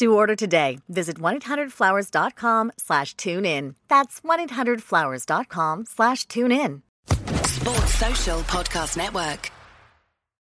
To order today, visit 1-800-Flowers.com slash tune in. That's 1-800-Flowers.com slash tune in. Sports Social Podcast Network.